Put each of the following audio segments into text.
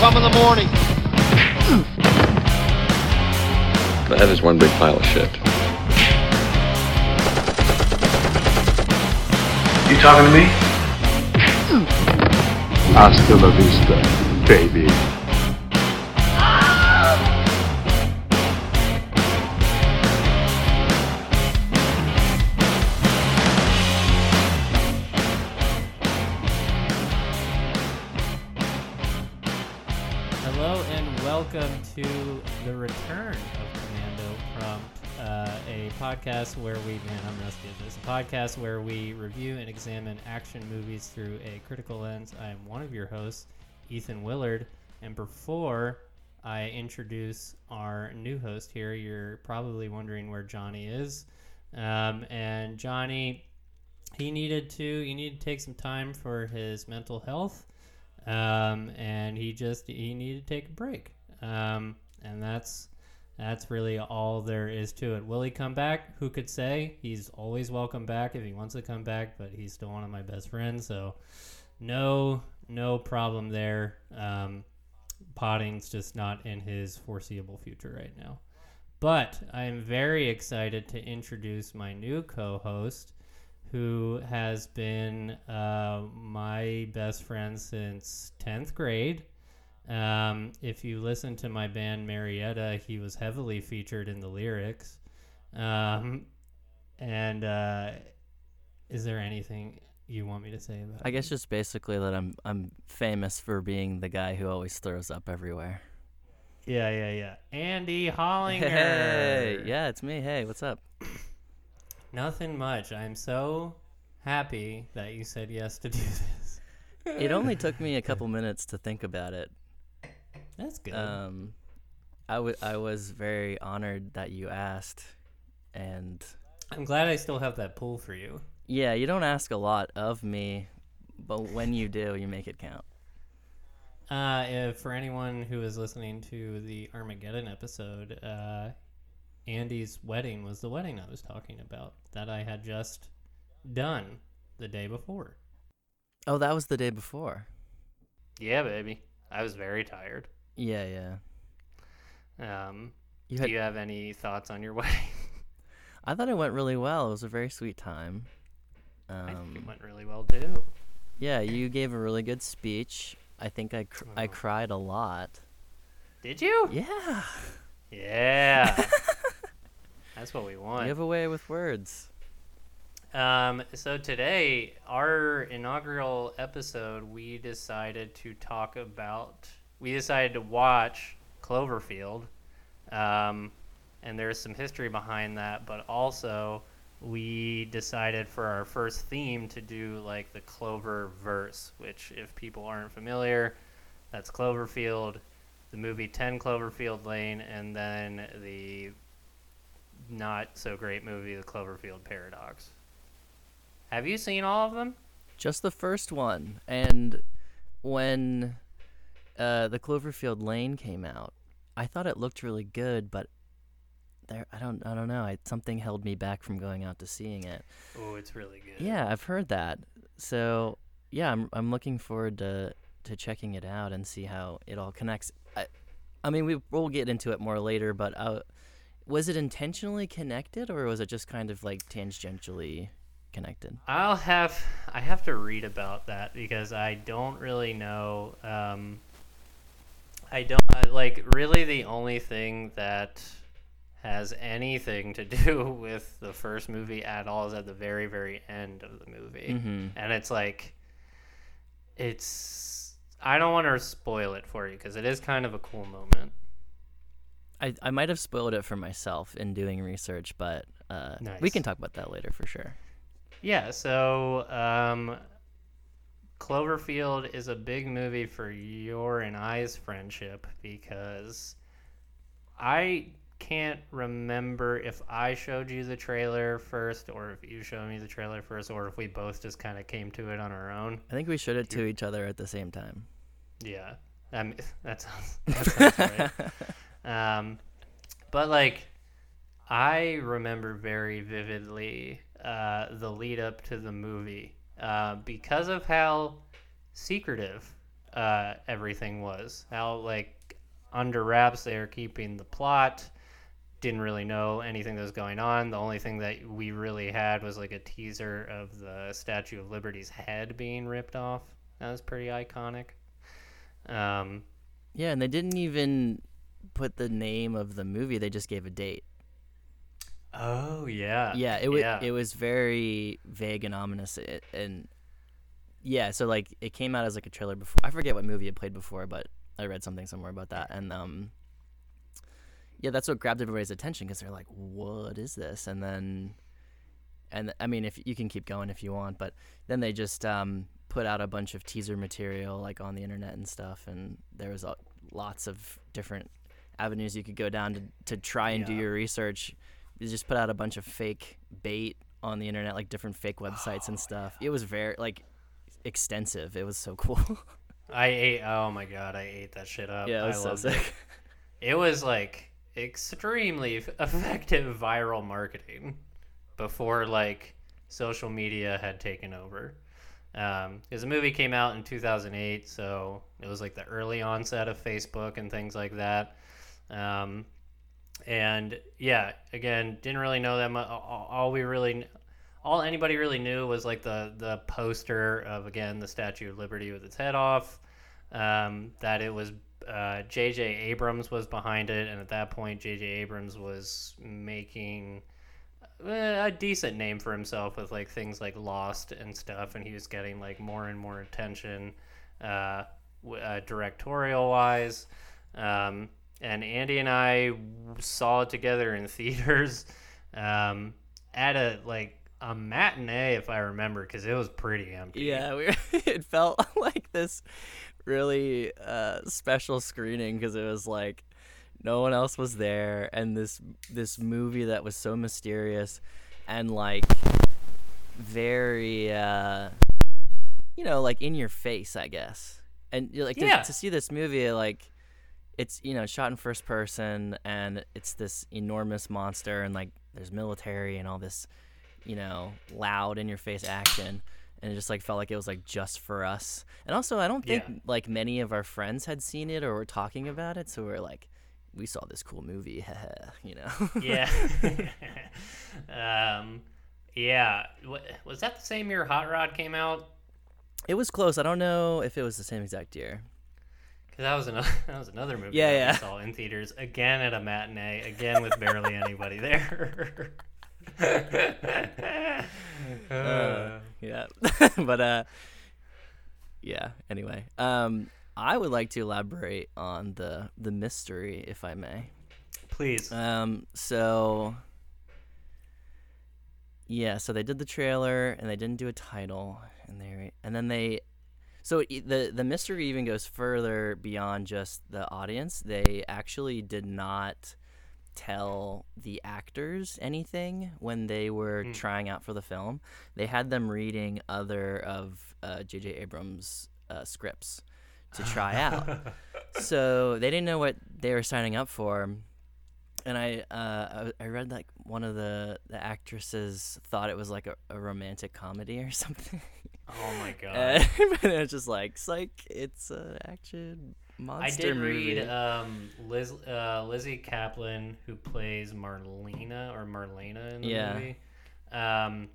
come in the morning. That is one big pile of shit. You talking to me? Hasta la vista, baby. Podcast where we, man, I'm rusty at this. A podcast where we review and examine action movies through a critical lens. I am one of your hosts, Ethan Willard, and before I introduce our new host here, you're probably wondering where Johnny is. Um, and Johnny, he needed to, he needed to take some time for his mental health um, and he just he needed to take a break. Um, and that's that's really all there is to it. Will he come back? Who could say? He's always welcome back if he wants to come back, but he's still one of my best friends, so no no problem there. Um, potting's just not in his foreseeable future right now. But I am very excited to introduce my new co-host who has been uh, my best friend since 10th grade. Um, if you listen to my band Marietta, he was heavily featured in the lyrics. Um, and uh, is there anything you want me to say about I guess just basically that I'm I'm famous for being the guy who always throws up everywhere. Yeah, yeah, yeah. Andy Hollinger. Hey, yeah, it's me. Hey, what's up? Nothing much. I'm so happy that you said yes to do this. It only took me a couple minutes to think about it. That's good. Um, I wa- I was very honored that you asked, and I'm glad I still have that pull for you. yeah, you don't ask a lot of me, but when you do, you make it count. Uh, if, for anyone who is listening to the Armageddon episode, uh, Andy's wedding was the wedding I was talking about that I had just done the day before. Oh, that was the day before. Yeah, baby. I was very tired. Yeah, yeah. Um, You do you have any thoughts on your wedding? I thought it went really well. It was a very sweet time. I think it Um, went really well too. yeah, you gave a really good speech. I think I cr- I Oh. cried a lot. Did you? Yeah. Yeah. That's what we want. You have a way with words. Um, so today, our inaugural episode, we decided to talk about. We decided to watch Cloverfield, um, and there's some history behind that. But also, we decided for our first theme to do like the Clover verse, which, if people aren't familiar, that's Cloverfield, the movie Ten Cloverfield Lane, and then the not so great movie, The Cloverfield Paradox. Have you seen all of them? Just the first one. And when uh, the Cloverfield Lane came out, I thought it looked really good, but there I don't I don't know. I, something held me back from going out to seeing it. Oh, it's really good. Yeah, I've heard that. So yeah, I'm I'm looking forward to to checking it out and see how it all connects. I, I mean, we we'll get into it more later, but uh, was it intentionally connected or was it just kind of like tangentially connected? I'll have I have to read about that because I don't really know. Um, I don't I, like really the only thing that has anything to do with the first movie at all is at the very very end of the movie, Mm-hmm. and it's like it's. I don't want to spoil it for you because it is kind of a cool moment. I, I might have spoiled it for myself in doing research, but uh, we can talk about that later for sure. Yeah, so um, Cloverfield is a big movie for your and I's friendship because I can't remember if I showed you the trailer first or if you showed me the trailer first or if we both just kind of came to it on our own. I think we showed it to each other at the same time. Yeah, I mean, that sounds, that sounds right. Um, but like, I remember very vividly uh, the lead up to the movie uh, because of how secretive uh, everything was. How like under wraps they were keeping the plot. Didn't really know anything that was going on. The only thing that we really had was like a teaser of the Statue of Liberty's head being ripped off. That was pretty iconic. Um, Yeah, and they didn't even put the name of the movie. They just gave a date. Oh yeah, yeah, it was yeah. it was very vague and ominous, it, and yeah, so like it came out as like a trailer before. I forget what movie it played before, but I read something somewhere about that, and um, yeah, that's what grabbed everybody's attention because they're like, "What is this?" And then, and I mean, if you can keep going if you want, but then they just um put out a bunch of teaser material like on the internet and stuff, and there was uh, lots of different avenues you could go down to to try and do your research they just put out a bunch of fake bait on the internet, like different fake websites and stuff. It was very like extensive. It was so cool. I ate. Oh my god, I ate that shit up. yeah, it I was so loved sick. It. it was like extremely effective viral marketing before like social media had taken over. Because the movie came out in 2008, so it was like the early onset of Facebook and things like that. Um, and yeah, again, didn't really know that. All we really, all anybody really knew was like the the poster of again the Statue of Liberty with its head off. Um, that it was uh, J.J. Abrams was behind it, and at that point, J.J. Abrams was making eh, a decent name for himself with like things like Lost and stuff, and he was getting like more and more attention, uh, uh, directorial wise. Um, and Andy and I saw it together in theaters um, at a like a matinee, if I remember, because it was pretty empty. yeah, we it felt like this really uh, special screening because it was like no one else was there, and this this movie that was so mysterious and like very uh, you know like in your face, I guess. And you're like to- Yeah. to see this movie like it's you know shot in first person and it's this enormous monster and like there's military and all this you know loud in your face action and it just like felt like it was like just for us and also i don't think Yeah. like many of our friends had seen it or were talking about it so we're like we saw this cool movie you know yeah. um, yeah. Was that the same year Hot Rod came out? it was close i don't know if it was the same exact year that was another that was another movie Yeah, that yeah. we saw in theaters again at a matinee again with barely anybody there. Uh, yeah but uh yeah anyway um i would like to elaborate on the the mystery if i may Please. Um, so yeah, so they did the trailer and they didn't do a title, and they and then they, so the the mystery even goes further beyond just the audience. They actually did not tell the actors anything when they were Hmm. trying out for the film. They had them reading other of uh, J.J. Abrams' uh, scripts to try out so they didn't know what they were signing up for and I, uh, I I read like one of the the actresses thought it was like a, a romantic comedy or something. Oh my god. Uh, but it was just like psych, it's an action monster I did movie. read um, Liz, uh, Lizzy Caplan, who plays Marlena or Marlena in the Yeah. movie. Um,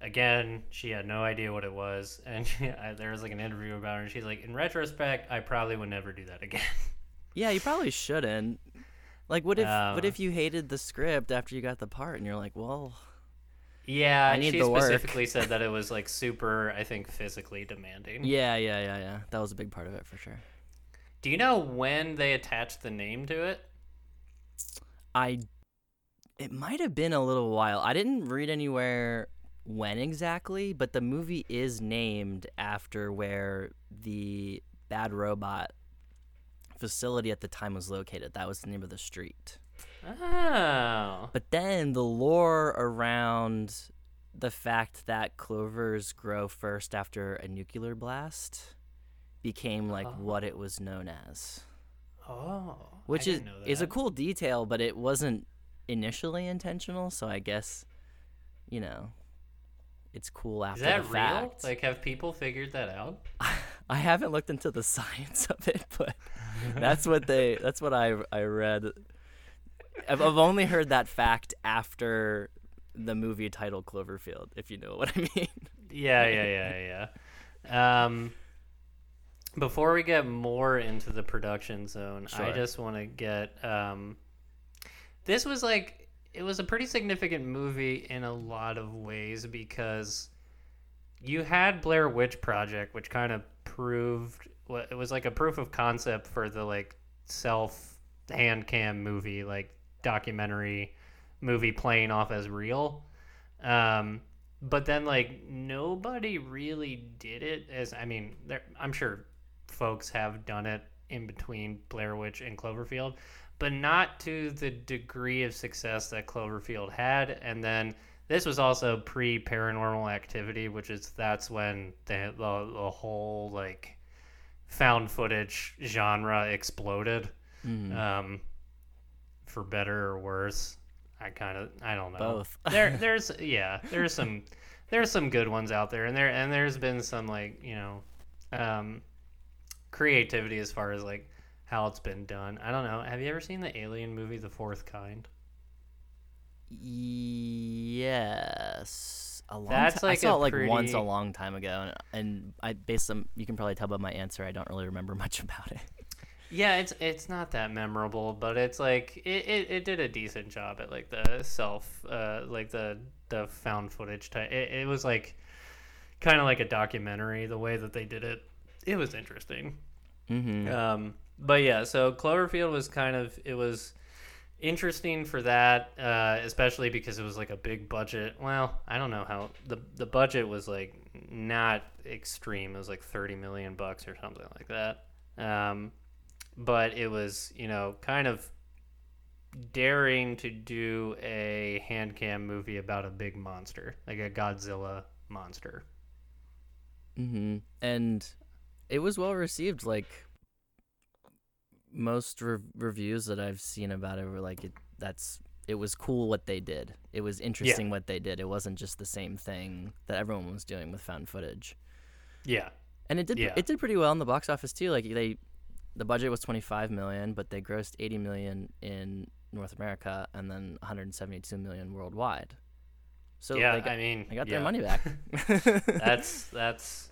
again, she had no idea what it was, and she, I, there was like an interview about her, and she's like, "In retrospect, I probably would never do that again." yeah, you probably shouldn't. Like, what if what Uh, if you hated the script after you got the part, and you're like, well, yeah, I need she the work. specifically said that it was like super, I think, physically demanding. yeah, yeah, yeah, yeah, that was a big part of it for sure. Do you know when they attached the name to it? I it might have been a little while. I didn't read anywhere when exactly, but the movie is named after where the Bad Robot facility at the time was located. That was the name of the street. Oh, But then the lore around the fact that clovers grow first after a nuclear blast became like Oh. what it was known as oh, which is is a cool detail, but it wasn't initially intentional. So I guess, you know, it's cool after Is that the real? fact. Like, have people figured that out? I haven't looked into the science of it, but that's what they that's what I I read. I've, I've only heard that fact after the movie title Cloverfield, if you know what I mean. Yeah, yeah, yeah, yeah. Um, before we get more into the production zone, I just want to get. Um, this was like it was a pretty significant movie in a lot of ways because you had Blair Witch Project, which kind of proved what it was like a proof of concept for the like self hand cam movie, like documentary movie playing off as real. Um, but then like nobody really did it as I mean, there I'm sure folks have done it in between Blair Witch and Cloverfield, but not to the degree of success that Cloverfield had. And then this was also pre paranormal activity, which is that's when the, the the whole like found footage genre exploded. Mhm. Um, for better or worse, I kind of I don't know Both. there there's yeah there's some there's some good ones out there and there and there's been some like you know um creativity as far as like how it's been done i don't know have you ever seen the alien movie the fourth kind Yes. A long That's ti- like I saw it like once a long time ago, and, and I based on you can probably tell by my answer, I don't really remember much about it. Yeah it's it's not that memorable but it's like it, it, it did a decent job at like the self uh like the the found footage type it, it was like kind of like a documentary the way that they did it it was interesting Mm-hmm. Um, but yeah, so Cloverfield was kind of it was interesting for that, uh, especially because it was like a big budget. Well, I don't know how the the budget was like not extreme. It was like thirty million bucks or something like that. Um, but it was you know kind of daring to do a hand cam movie about a big monster, like a Godzilla monster. Mm-hmm. And it was well received. Like most re- reviews that I've seen about it were like it. That's it was cool what they did. It was interesting what they did. It wasn't just the same thing that everyone was doing with found footage. Yeah, And it did Yeah. it did pretty well in the box office too. Like they the budget was 25 million, but they grossed 80 million in North America and then 172 million worldwide. So yeah. they got, I mean, they got yeah. their money back. that's that's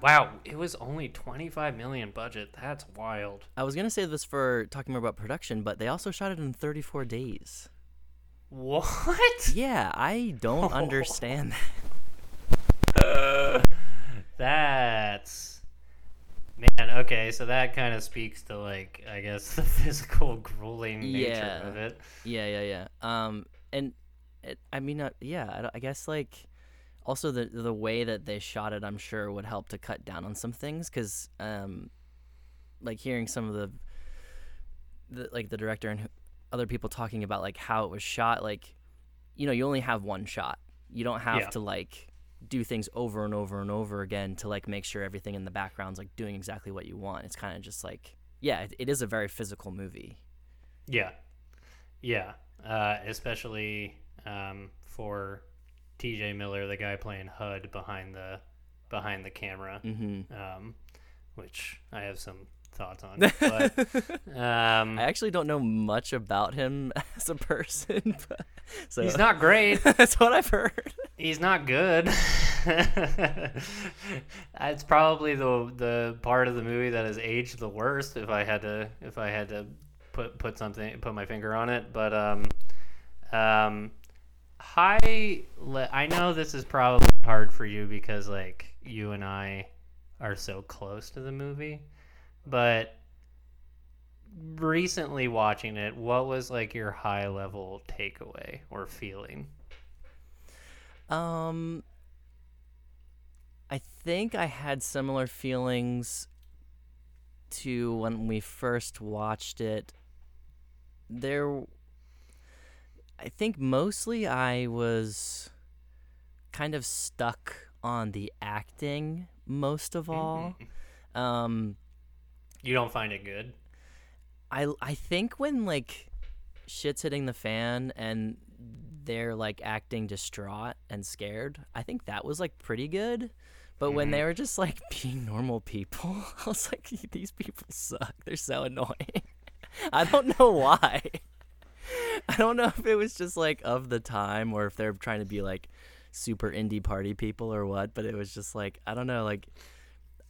wow it was only 25 million budget that's wild I was going to say this for talking more about production, but they also shot it in 34 days. what Yeah, I don't Oh. understand that. that's man okay so that kind of speaks to like i guess the physical grueling nature Yeah. of it Yeah, yeah, yeah. Um, and it, I mean, uh, yeah, I, I guess like also the the way that they shot it, I'm sure would help to cut down on some things because um, like hearing some of the, the like the director and other people talking about like how it was shot, like you know, you only have one shot. You don't have Yeah. to like do things over and over and over again to like make sure everything in the background's like doing exactly what you want. It's kind of just like yeah, it, it is a very physical movie. yeah yeah uh, especially um, for tj miller the guy playing hud behind the behind the camera Mm-hmm. um, which i have some thoughts on but um, I actually don't know much about him as a person, but, so he's not great that's what I've heard. he's not good it's probably the the part of the movie that has aged the worst if i had to if i had to put put something put my finger on it but um um high le- i know this is probably hard for you because like you and i are so close to the movie but recently watching it what was like your high level takeaway or feeling Um, I think I had similar feelings to when we first watched it. There, I think mostly I was kind of stuck on the acting most of all. Um, You don't find it good? I I think when like shit's hitting the fan and they're like acting distraught and scared, I think that was like pretty good. But when Mhm. they were just like being normal people, I was like, these people suck. They're so annoying. I don't know why. I don't know if it was just like of the time or if they're trying to be like super indie party people or what, but it was just like, I don't know, like,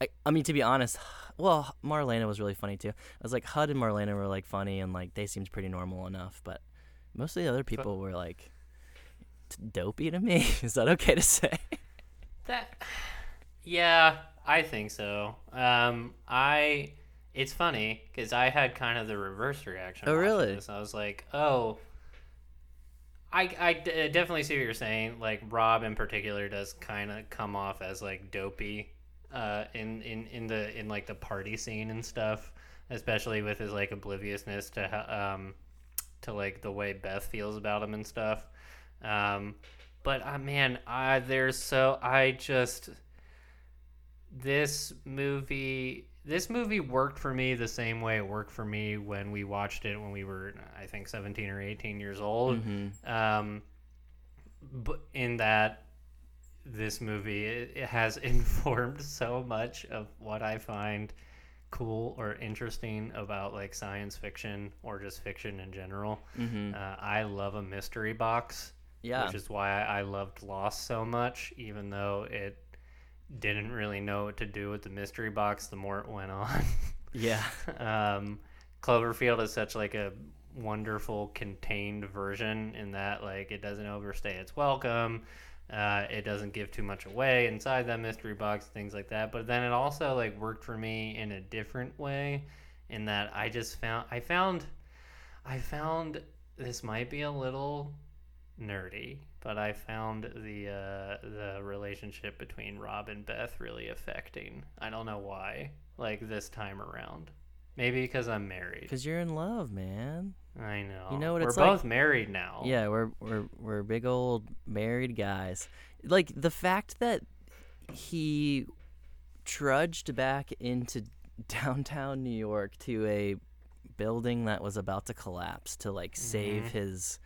I, I mean, to be honest, well, Marlena was really funny too. I was like, HUD and Marlena were like funny and like they seemed pretty normal enough, but most of the other people were like dopey to me. Is that okay to say? That, yeah, I think so. Um, I, it's funny because I had kind of the reverse reaction. Oh, really? This. I was like, oh, I, I d- definitely see what you're saying. Like Rob in particular does kind of come off as like dopey, uh, in in in the in like the party scene and stuff, especially with his like obliviousness to um, to like the way Beth feels about him and stuff. Um, but uh, man, I there's so I just this movie this movie worked for me the same way it worked for me when we watched it when we were I think 17 or 18 years old. Um, but in that this movie it, has informed so much of what I find cool or interesting about like science fiction or just fiction in general. Mm-hmm. Uh, I love a mystery box Yeah. which is why I I loved Lost so much, even though it didn't really know what to do with the mystery box the more it went on. yeah. um, Cloverfield is such like a wonderful contained version in that like it doesn't overstay its welcome. Uh, it doesn't give too much away inside that mystery box, things like that. But then it also like worked for me in a different way, in that I just found I found I found this might be a little nerdy, but I found the uh, the relationship between Rob and Beth really affecting. I don't know why. Like this time around, maybe because I'm married. Because you're in love, man. I know. You know what We're it's like? both married now. Yeah, we're we're we're big old married guys. Like the fact that he trudged back into downtown New York to a building that was about to collapse to like save Mhm. his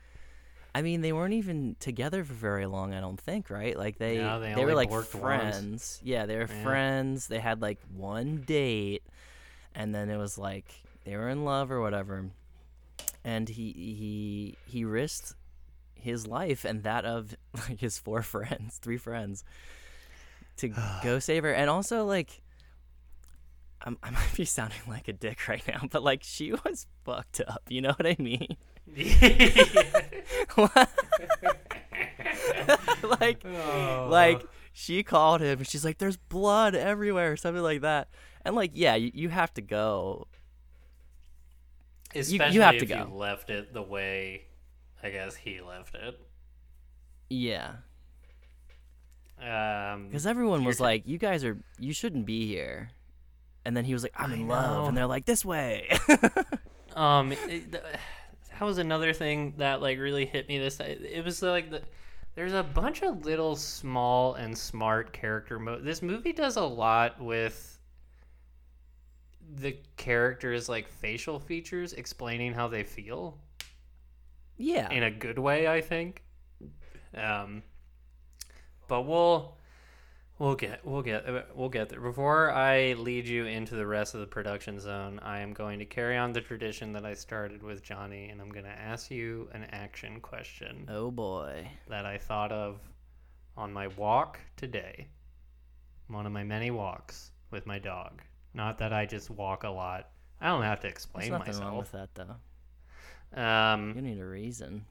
I mean, they weren't even together for very long, I don't think, right? Like they No, they were like worked once. friends. Yeah, they were Yeah. friends. They had like one date and then it was like they were in love or whatever and he he he risked his life and that of like his four friends, three friends, to go save her. And also like, I'm, I might be sounding like a dick right now, but like she was fucked up. You know what I mean? like, Oh. like she called him and she's like, "There's blood everywhere," or something like that. And like, yeah, you, you have to go. Especially have if to go. you left it the way I guess he left it. Yeah. Um, Because everyone was like, "You guys are, you shouldn't be here," and then he was like, "I'm I in love," know. and they're like, "This way." Um, it, th- that was another thing that like really hit me. This it was like the there's a bunch of little small and smart character mo. This movie does a lot with the characters like facial features explaining how they feel yeah, in a good way, I think. Um, but we'll we'll get we'll get we'll get there. Before I lead you into the rest of the production zone, I am going to carry on the tradition that I started with Johnny, and I'm going to ask you an action question oh boy. that I thought of on my walk today. One of my many walks with my dog. Not that I just walk a lot. I don't have to explain There's nothing wrong myself. with that though. Um, You need a reason.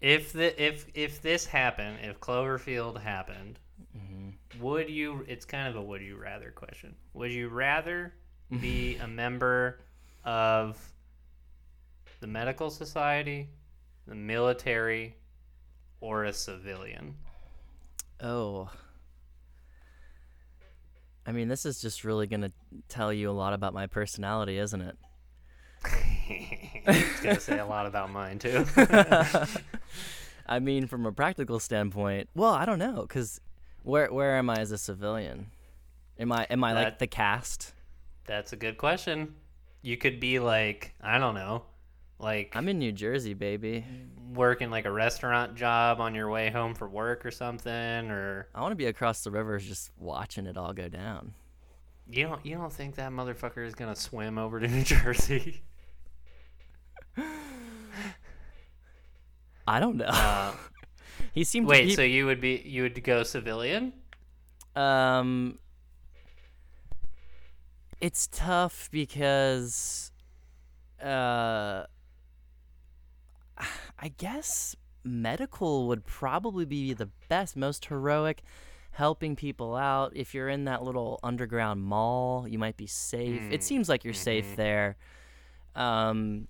if the if if this happened, if Cloverfield happened, hmm would you? It's kind of a would you rather question. Would you rather be a member of the medical society, the military, or a civilian? Oh. I mean, this is just really gonna tell you a lot about my personality, isn't it? it's gonna say a lot about mine too. I mean, from a practical standpoint, well, I don't know, cause where where am I as a civilian? Am I am I like the cast? That's a good question. You could be like, I don't know, Like I'm in New Jersey, baby. working like a restaurant job on your way home for work or something, or I want to be across the river just watching it all go down. you don't you don't think that motherfucker is gonna swim over to New Jersey? I don't know. Uh, he seemed wait, he, so you would be you would go civilian? Um, it's tough because, uh, I guess medical would probably be the best, most heroic, helping people out. If you're in that little underground mall, you might be safe. It Mm, seems like you're safe mhm. there. Um,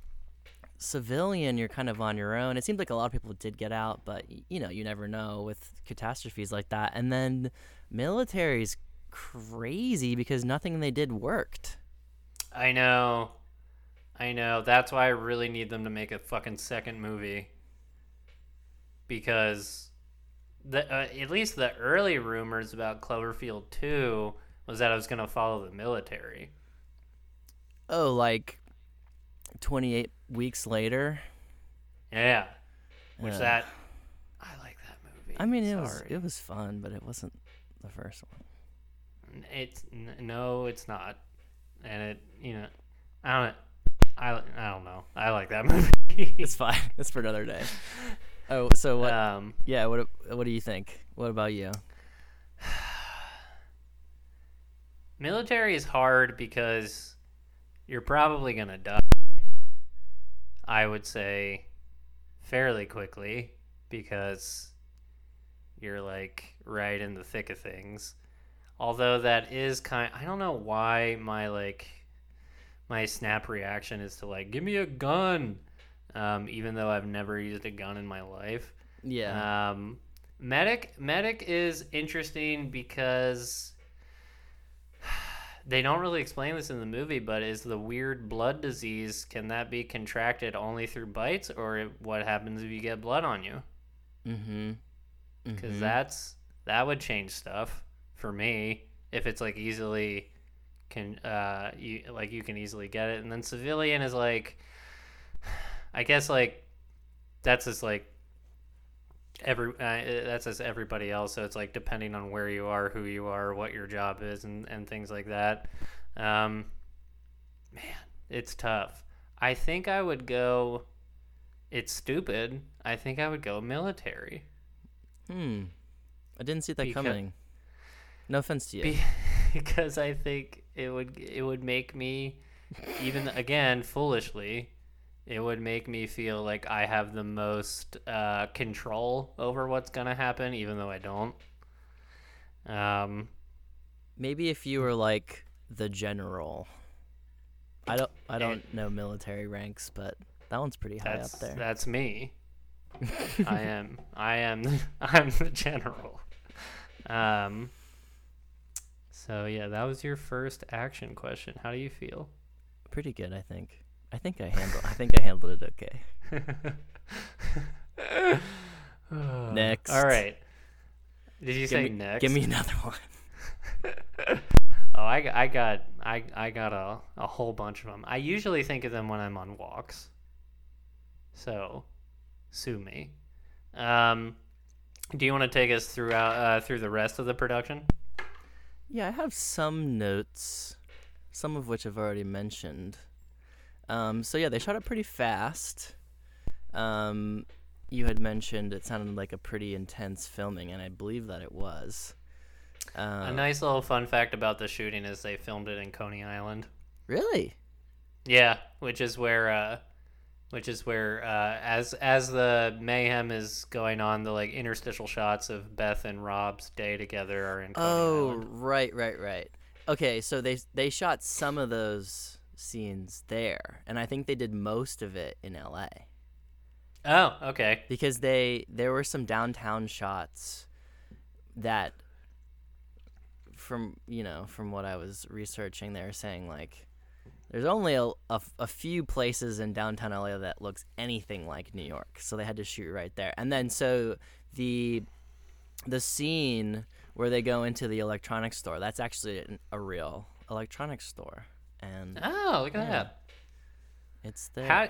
civilian, you're kind of on your own. It seemed like a lot of people did get out, but you know, you never know with catastrophes like that. And then military's crazy because nothing they did worked. I know. I know. That's why I really need them to make a fucking second movie. Because the uh, at least the early rumors about Cloverfield 2 was that it was going to follow the military. Oh, like 28 weeks later. Yeah. Which Yeah. that I like that movie. I mean, it was it was fun, but it wasn't the first one. It's n- no, it's not. And it, you know, I don't I, I don't know. I like that movie. It's fine. It's for another day. Oh, so what? um yeah, what what do you think? What about you? Military is hard because you're probably going to die. I would say fairly quickly because you're like right in the thick of things. Although that is kind I don't know why my like my snap reaction is to like give me a gun um, even though I've never used a gun in my life. Yeah. Um, medic medic is interesting because they don't really explain this in the movie, but is the weird blood disease can that be contracted only through bites, or what happens if you get blood on you? mm-hmm. Because Mhm. that's that would change stuff for me if it's like easily can uh you like you can easily get it, and then civilian is like, I guess like that's just like every uh, that's as everybody else so it's like depending on where you are who you are what your job is and, and things like that um man it's tough i think i would go it's stupid i think i would go military Hmm. I didn't see that Beca- coming. No offense to you. Be- because i think it would it would make me even again foolishly it would make me feel like i have the most uh, control over what's gonna happen even though i don't um Maybe if you were like the general. I don't I don't know military ranks, but that one's pretty high up there. that's me. I am I am I'm the general. Um so yeah, that was your first action question. How do you feel? Pretty good, I think. I think I handled I think I handled it okay. Next. All right. Did you Give say me, next? Give me another one. Oh, I, got- I got I, I got a, a whole bunch of them. I usually think of them when I'm on walks. So, sue me. Um, do you want to take us throughout uh, through the rest of the production? Yeah, I have some notes, some of which I've already mentioned. Um, so yeah, they shot it pretty fast. Um, you had mentioned it sounded like a pretty intense filming, and I believe that it was. Uh, A nice little fun fact about the shooting is they filmed it in Coney Island. Really? Yeah, which is where, uh, which is where, uh, as as the mayhem is going on, the like interstitial shots of Beth and Rob's day together are in Coney Oh, Island. right, right, right. Okay, so they they shot some of those scenes there, and I think they did most of it in L.A. Oh, okay. because they there were some downtown shots that from you know from what i was researching they were saying like there's only a, a, a few places in downtown la that looks anything like new york so they had to shoot right there and then so the the scene where they go into the electronics store that's actually an, a real electronics store and Oh, look at Yeah. that. it's there How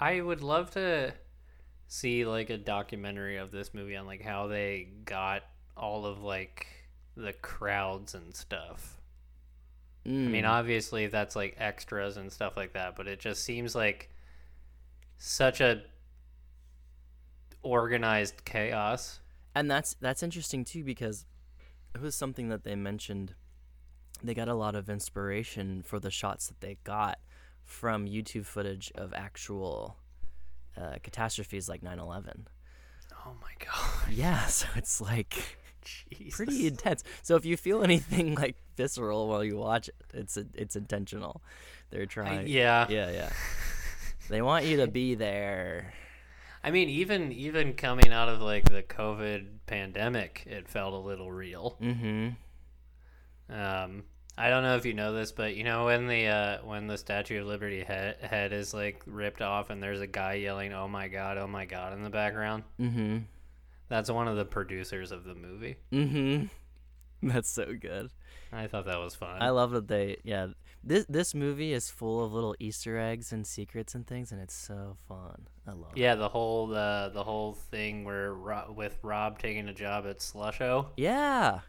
I would love to see like a documentary of this movie on like how they got all of like the crowds and stuff. I mean, Mm. obviously that's like extras and stuff like that, but it just seems like such a organized chaos. and that's that's interesting too because it was something that they mentioned they got a lot of inspiration for the shots that they got from youtube footage of actual uh, catastrophes like 9-11 Oh my god. yeah so it's like Jesus. pretty intense so if you feel anything like visceral while you watch it it's it's intentional they're I- trying yeah. yeah yeah they want you to be there I mean, even even coming out of like the COVID pandemic, it felt a little real. mm-hmm Um, I don't know if you know this, but you know when the uh, when the Statue of Liberty head, head is like ripped off, and there's a guy yelling "Oh my God! Oh my God!" in the background. mm-hmm That's one of the producers of the movie. mm-hmm that's so good I thought that was fun. I love that they yeah. This this movie is full of little Easter eggs and secrets and things, and it's so fun. I love it. yeah, the whole the the whole thing where Ro- with Rob taking a job at Slusho, Yeah,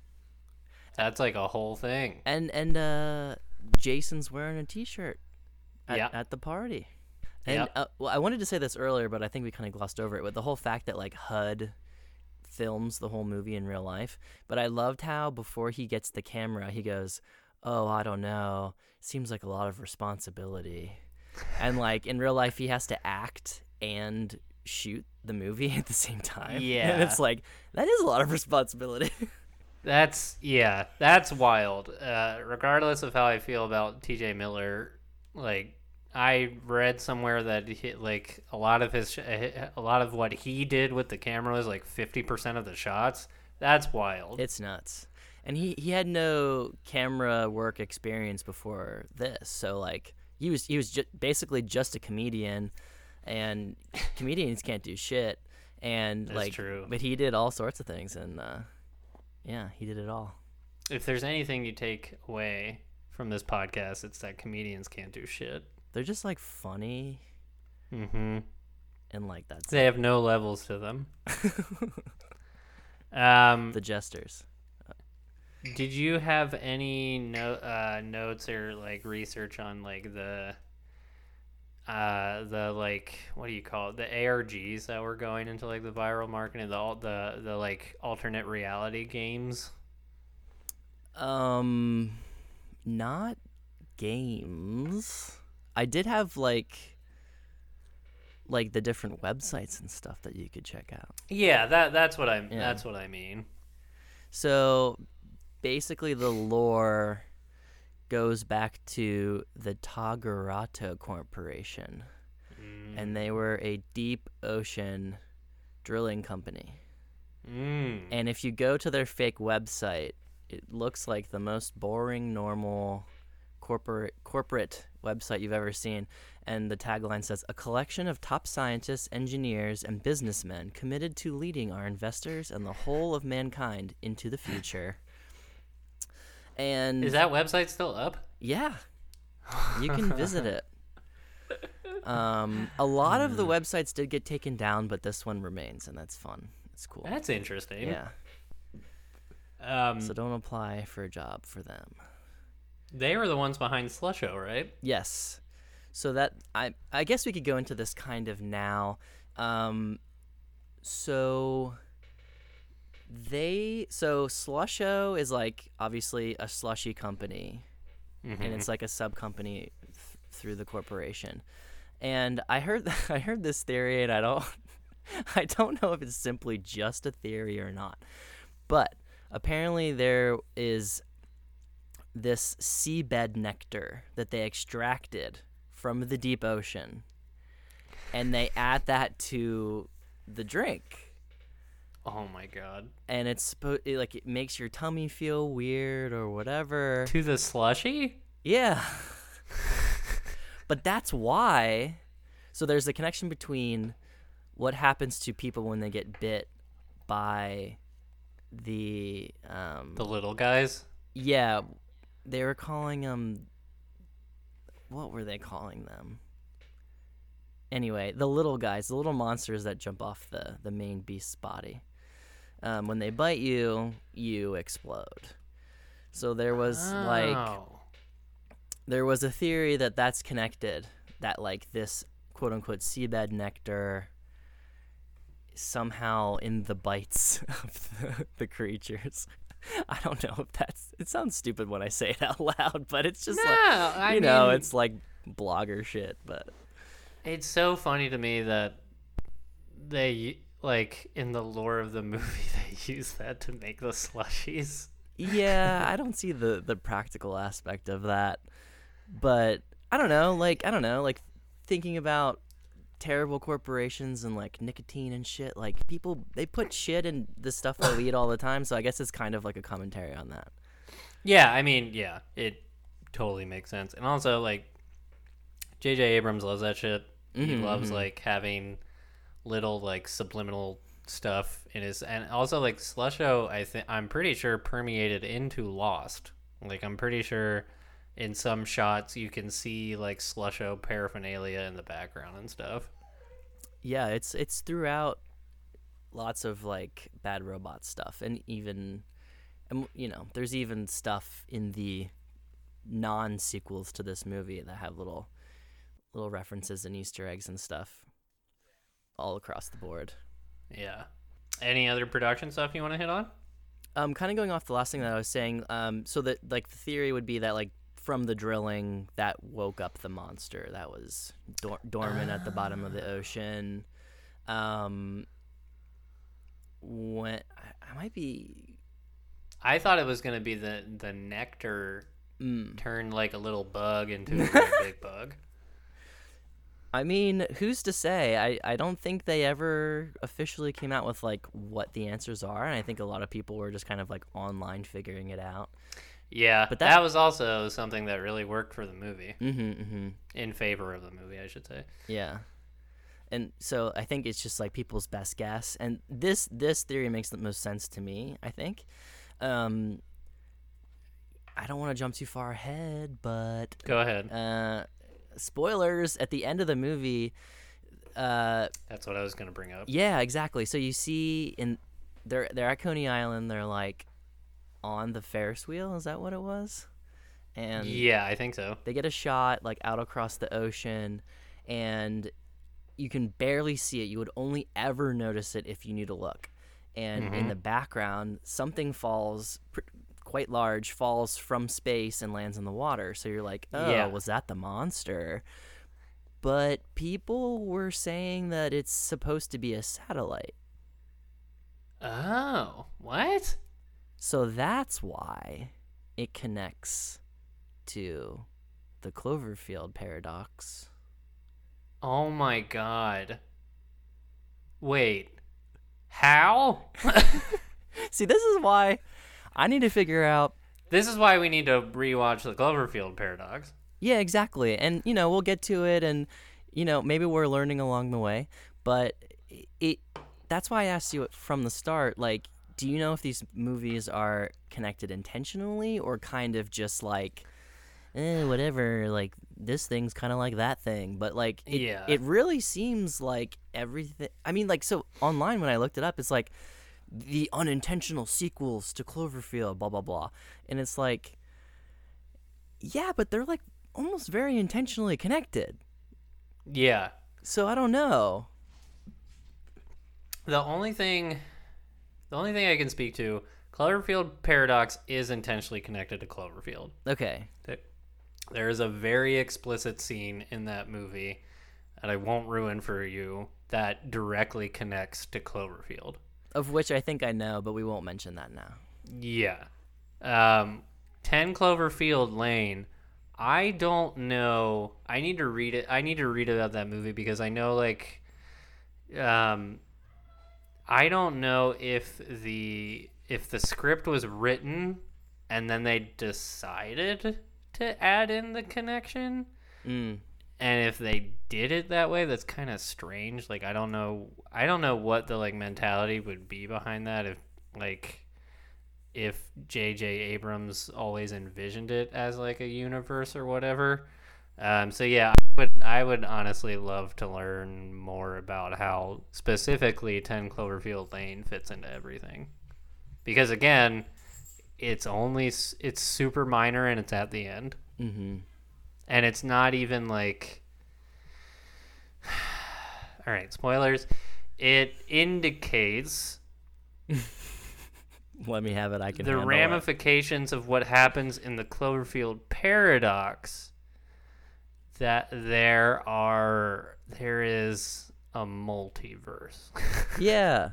that's like a whole thing. and and uh, Jason's wearing a T-shirt at, Yeah. at the party. And Yep. uh, well, I wanted to say this earlier, but I think we kind of glossed over it. But the whole fact that like HUD films the whole movie in real life. But I loved how before he gets the camera, he goes, "Oh, I don't know. Seems like a lot of responsibility." and like in real life, he has to act and shoot the movie at the same time. and Yeah. it's like that is a lot of responsibility. That's yeah, that's wild. Uh, regardless of how I feel about T.J. Miller, like I read somewhere that he, like a lot of his a lot of what he did with the camera was like fifty percent of the shots. That's wild. It's nuts. And he, he had no camera work experience before this, so like he was he was ju- basically just a comedian, and comedians can't do shit. And That's like, true. but he did all sorts of things, and uh, yeah, he did it all. if there's anything you take away from this podcast, it's that comedians can't do shit. They're just like funny, Mm-hmm. and like that's They have no levels to them. um, the jesters. Did you have any no, uh, notes or like research on like the uh the like what do you call it the ARGs that were going into like the viral marketing the the the like alternate reality games? Um, not games. I did have like like the different websites and stuff that you could check out. Yeah, that that's what I Yeah. that's what I mean. So basically, the lore goes back to the Tagruato Corporation, and they were a deep ocean drilling company. Mm. And if you go to their fake website, it looks like the most boring, normal corporate corporate website you've ever seen. And the tagline says, "A collection of top scientists, engineers, and businessmen committed to leading our investors and the whole of mankind into the future." And Is that website still up? yeah, you can visit it. Um, a lot of the websites did get taken down, but this one remains, and that's fun. It's cool. That's interesting. Yeah. Um, So don't apply for a job for them. They were the ones behind Slusho, right? Yes. So that I I guess we could go into this kind of now. Um, so they so Slusho is like obviously a slushy company, and it's like a sub company th- through the corporation. And I heard I heard this theory, and I don't I don't know if it's simply just a theory or not, but apparently there is this seabed nectar that they extracted from the deep ocean and they add that to the drink Oh my god. and it's it, like it makes your tummy feel weird or whatever To the slushy? yeah but that's why so there's a connection between what happens to people when they get bit by the um The little guys? Yeah, they were calling them. What were they calling them? anyway, the little guys, the little monsters that jump off the the main beast's body. Um, when they bite you, you explode. So there was like Oh. there was a theory that that's connected that like this quote unquote seabed nectar somehow in the bites of the, the creatures i don't know if that's it sounds stupid when i say it out loud but it's just no, like I you know it's like blogger shit but It's so funny to me that they like in the lore of the movie they use that to make the slushies. yeah i don't see the the practical aspect of that but i don't know like i don't know like thinking about terrible corporations and like nicotine and shit like people they put shit in the stuff that we eat all the time so i guess it's kind of like a commentary on that Yeah, I mean, yeah, it totally makes sense. And also like JJ Abrams loves that shit. He Mhm, loves mhm. like having little like subliminal stuff in his and also like Slusho I think I'm pretty sure permeated into Lost. Like I'm pretty sure in some shots you can see like Slusho paraphernalia in the background and stuff. yeah it's it's throughout lots of like bad robot stuff and even and you know there's even stuff in the non sequels to this movie that have little little references and easter eggs and stuff all across the board Yeah. Any other production stuff you want to hit on? um kind of going off the last thing that i was saying um so that like the theory would be that like from the drilling that woke up the monster that was dor- dormant at the bottom of the ocean. Um when I, I might be I thought it was gonna be the the nectar mm, turned like a little bug into a big bug. i mean who's to say? I, I don't think they ever officially came out with like what the answers are and i think a lot of people were just kind of like online figuring it out Yeah, But that- that, was also something that really worked for the movie, mm-hmm, mm-hmm. in favor of the movie, I should say. Yeah. And so I think it's just like people's best guess. And this this theory makes the most sense to me, I think. Um I don't want to jump too far ahead, but Go ahead. uh spoilers at the end of the movie uh That's what I was gonna bring up. yeah, exactly. So you see in they're they're at Coney Island, they're like on the Ferris wheel, is that what it was? And yeah, I think so. they get a shot like out across the ocean and you can barely see it you would only ever notice it if you knew to look and in Mhm. the background something falls pr- quite large falls from space and lands in the water so you're like oh Yeah. was that the monster but people were saying that it's supposed to be a satellite Oh, what? So that's why it connects to the cloverfield paradox Oh my god. Wait. How? See, this is why I need to figure out. this is why we need to rewatch the Cloverfield paradox. Yeah, exactly. And, you know, we'll get to it and, you know, maybe we're learning along the way. But it that's why I asked you from the start like, do you know if these movies are connected intentionally or kind of just like, eh, whatever, like this thing's kind of like that thing. But like, it, Yeah. it really seems like everything. I mean, like, so online when I looked it up, it's like the unintentional sequels to Cloverfield, blah, blah, blah. And it's like, yeah, but they're like almost very intentionally connected. Yeah. So I don't know. The only thing the only thing I can speak to, Cloverfield paradox is intentionally connected to Cloverfield. Okay. There- is a very explicit scene in that movie that I won't ruin for you that directly connects to Cloverfield. Of which I think I know, but we won't mention that now. Yeah. Um, 10 Cloverfield Lane. I don't know. I need to read it. I need to read about that movie because I know, like, um, I don't know if the if the script was written and then they decided to add in the connection. Mm. and if they did it that way that's kind of strange. Like i don't know i don't know what the like mentality would be behind that if like if jj abrams always envisioned it as like a universe or whatever. Um so yeah i would I would honestly love to learn more about how specifically 10 Cloverfield Lane fits into everything. Because again, it's only it's super minor and it's at the end. Mm-hmm. And it's not even like All right, spoilers. It indicates Let me have it. I can. the handle it. ramifications of what happens in the Cloverfield paradox that there are there is a multiverse. Yeah,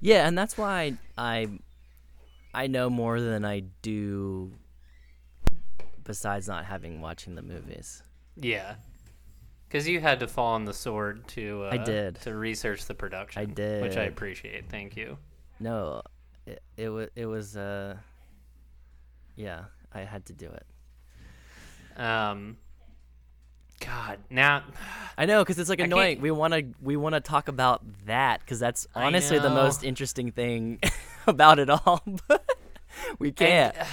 yeah, and that's why I I know more than I do. Besides not having watching the movies, yeah. Cuz you had to fall on the sword to uh, I did. to research the production. I did. which I appreciate. Thank you. no, it it was it was uh. Yeah, I had to do it. Um God, now I know because it's like I can't- annoying. We want to we want to talk about that because that's honestly the most interesting thing about it all. But we can't. And,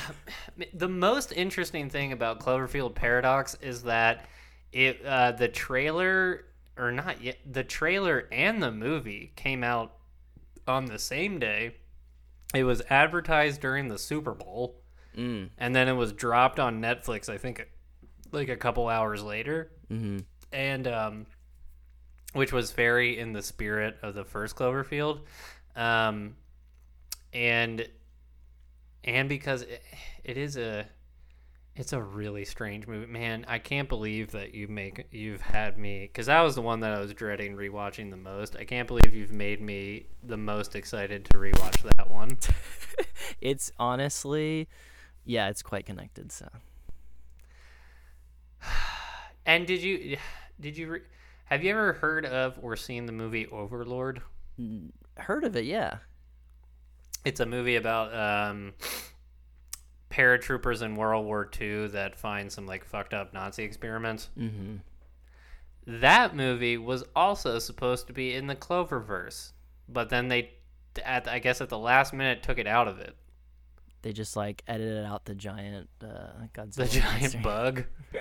uh, the most interesting thing about Cloverfield Paradox is that it uh, the trailer or not yet the trailer and the movie came out on the same day. It was advertised during the Super Bowl, Mm, and then it was dropped on Netflix. I think like a couple hours later, mm-hmm. and um, which was very in the spirit of the first Cloverfield, um, and and because it, it is a it's a really strange movie, man. I can't believe that you make you've had me because that was the one that I was dreading rewatching the most. I can't believe you've made me the most excited to rewatch that one. It's honestly, yeah, it's quite connected. So And did you did you re- have you ever heard of or seen the movie Overlord? heard of it, yeah. It's a movie about um, paratroopers in World War II that find some like fucked up Nazi experiments. Mm-hmm. That movie was also supposed to be in the Cloververse, but then they, at I guess at the last minute, took it out of it. They just like edited out the giant uh, Godzilla. The giant monster. bug.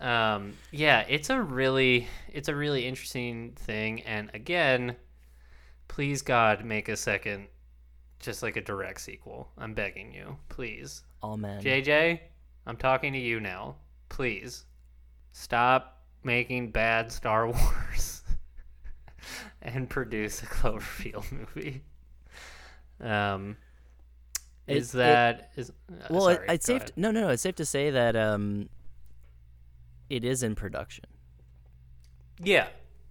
um, yeah, it's a really, it's a really interesting thing, and again, please God, make a second, just like a direct sequel. I'm begging you, please. All men. JJ, I'm talking to you now. Please stop making bad Star Wars and produce a Cloverfield movie. Um, It- is it- that is uh, well, it, it's safe. To, no, no, no. It's safe to say that um, it is in production. Yeah,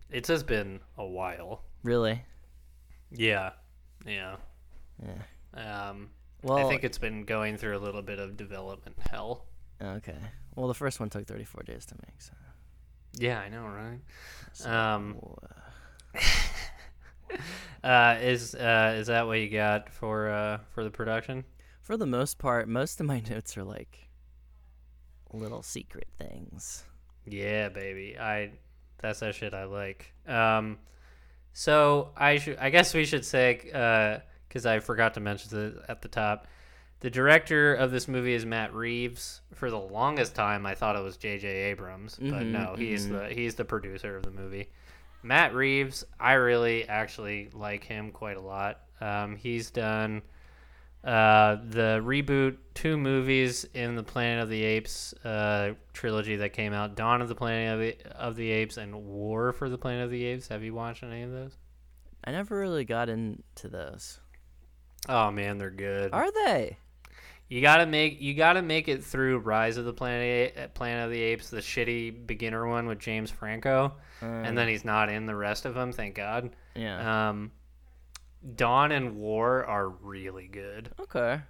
it has been a while. Really? Yeah, yeah. Yeah. Um, Well, I think it's been going through a little bit of development hell. okay. Well, the first one took 34 days to make. So, Yeah, I know, right? so, Um, uh, Uh, is uh, is that what you got for uh, for the production? for the most part, most of my notes are like little secret things. Yeah, baby. I that's that shit I like. Um, so I should I guess we should say because I forgot to mention it at the top. The director of this movie is Matt Reeves. For the longest time, I thought it was J.J. Abrams, but Mhm, no, he's mhm. the he's the producer of the movie. Matt Reeves, I really actually like him quite a lot. Um, he's done uh, the reboot two movies in the Planet of the Apes uh, trilogy that came out: Dawn of the Planet of the, of the Apes and War for the Planet of the Apes. Have you watched any of those? I never really got into those. Oh man, they're good. Are they? You gotta make you gotta make it through Rise of the Planet Planet of the Apes, the shitty beginner one with James Franco, and then he's not in the rest of them. Thank God. yeah. Um, Dawn and War are really good. okay.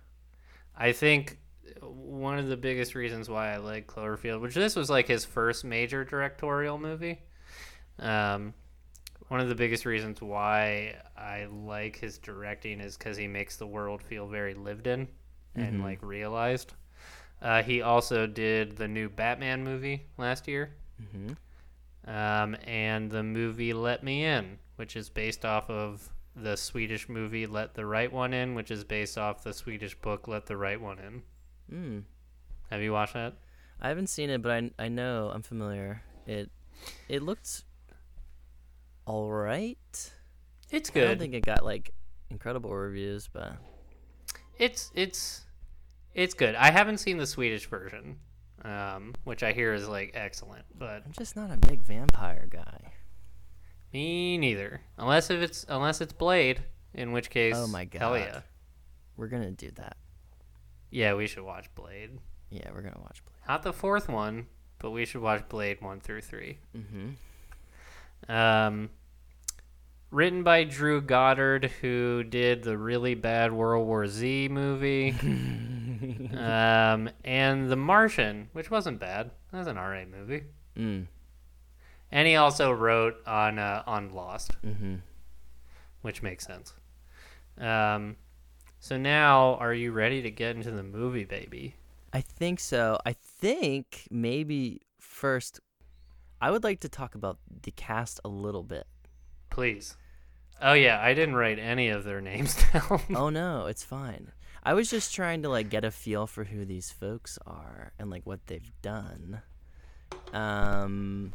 I think one of the biggest reasons why I like Cloverfield, which this was like his first major directorial movie. Um, one of the biggest reasons why I like his directing is because he makes the world feel very lived in and Mhm. like realized. Uh, he also did the new Batman movie last year, hmm um, and the movie Let Me In, which is based off of the Swedish movie Let the Right One In, which is based off the Swedish book Let the Right One In. Mm. Have you watched that? I haven't seen it, but I I know I'm familiar. It it looked all right. It's good. I don't think it got like incredible reviews, but It's it's it's good. I haven't seen the Swedish version, um, which I hear is like excellent, but I'm just not a big vampire guy. Me neither. Unless if it's unless it's Blade, in which case, Oh my god, hell yeah, We're gonna do that. yeah, we should watch Blade. Yeah, we're gonna watch Blade. Not the fourth one, but we should watch Blade one through three. Mm-hmm. Um, written by Drew Goddard, who did the really bad World War Z movie, um, and The Martian, which wasn't bad. That was an alright movie. Mm. And he also wrote on uh, on Lost, Mm-hmm. which makes sense. Um, so now, are you ready to get into the movie, baby? I think so. I think maybe first, I would like to talk about the cast a little bit. Please. Oh yeah, I didn't write any of their names down. oh no, it's fine. I was just trying to like get a feel for who these folks are and like what they've done. Um.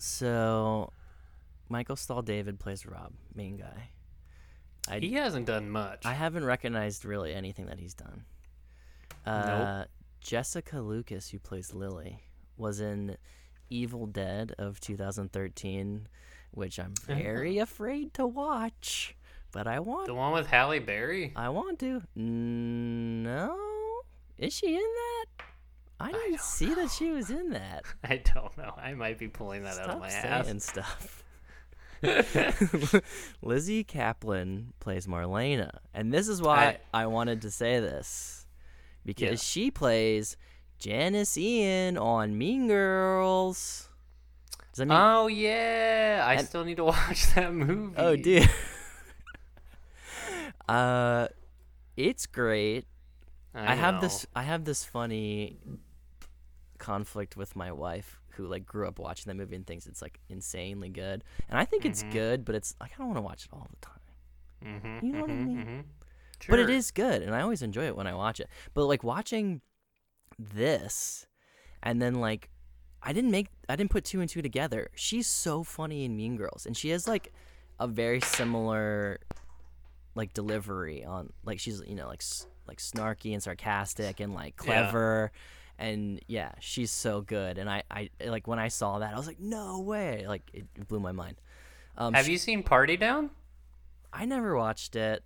So, Michael Stahl David plays Rob, main guy. I he hasn't done much. I haven't recognized really anything that he's done. Uh, Jessica Lucas, who plays Lily, was in Evil Dead of 2013, which I'm very afraid to watch, but I want. the one with Halle Berry. I want to. No, is she in that? I didn't don't see that she was in that. I don't know. I might be pulling that out of my saying ass. And stuff. Lizzy Caplan plays Marlena, and this is why I, wanted to say this because Yeah. she plays Janis Ian on Mean Girls. Does that mean? Oh yeah, I And- still need to watch that movie. oh, dude. uh, it's great. I, I, have this. I have this funny conflict with my wife, who like grew up watching that movie and thinks it's like insanely good, and I think it's Mhm. good, but it's like I don't want to watch it all the time. Mm-hmm, You know what I mean? Mm-hmm. But it is good, and I always enjoy it when I watch it. But like watching this, and then like, I didn't make, I didn't put two and two together. She's so funny in Mean Girls, and she has like a very similar like delivery on like she's you know like s- like snarky and sarcastic and like Yeah. And yeah, she's so good. And I, I like when I saw that, I was like, no way! Like it blew my mind. Um, Have she- you seen Party Down? I never watched it.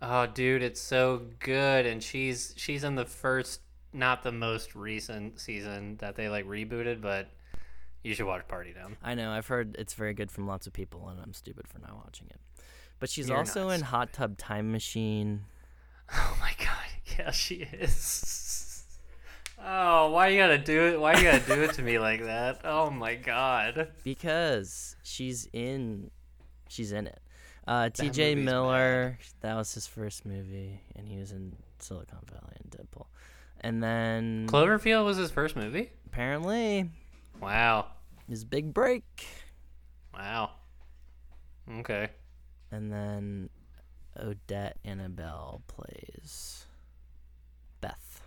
Oh, dude, it's so good, and she's she's in the first, not the most recent season that they like rebooted, but you should watch Party Down. I know. I've heard it's very good from lots of people, and I'm stupid for not watching it. But she's You're also in Hot Tub Time Machine. Oh my god, yeah, she is. Oh, why you gotta do it? Why you gotta do it to me like that? Oh my god. because she's in she's in it uh tj miller that was his first movie and he was in silicon valley and deadpool and then Cloverfield was his first movie. apparently Wow, his big break wow. Okay. and then Odette Annable plays beth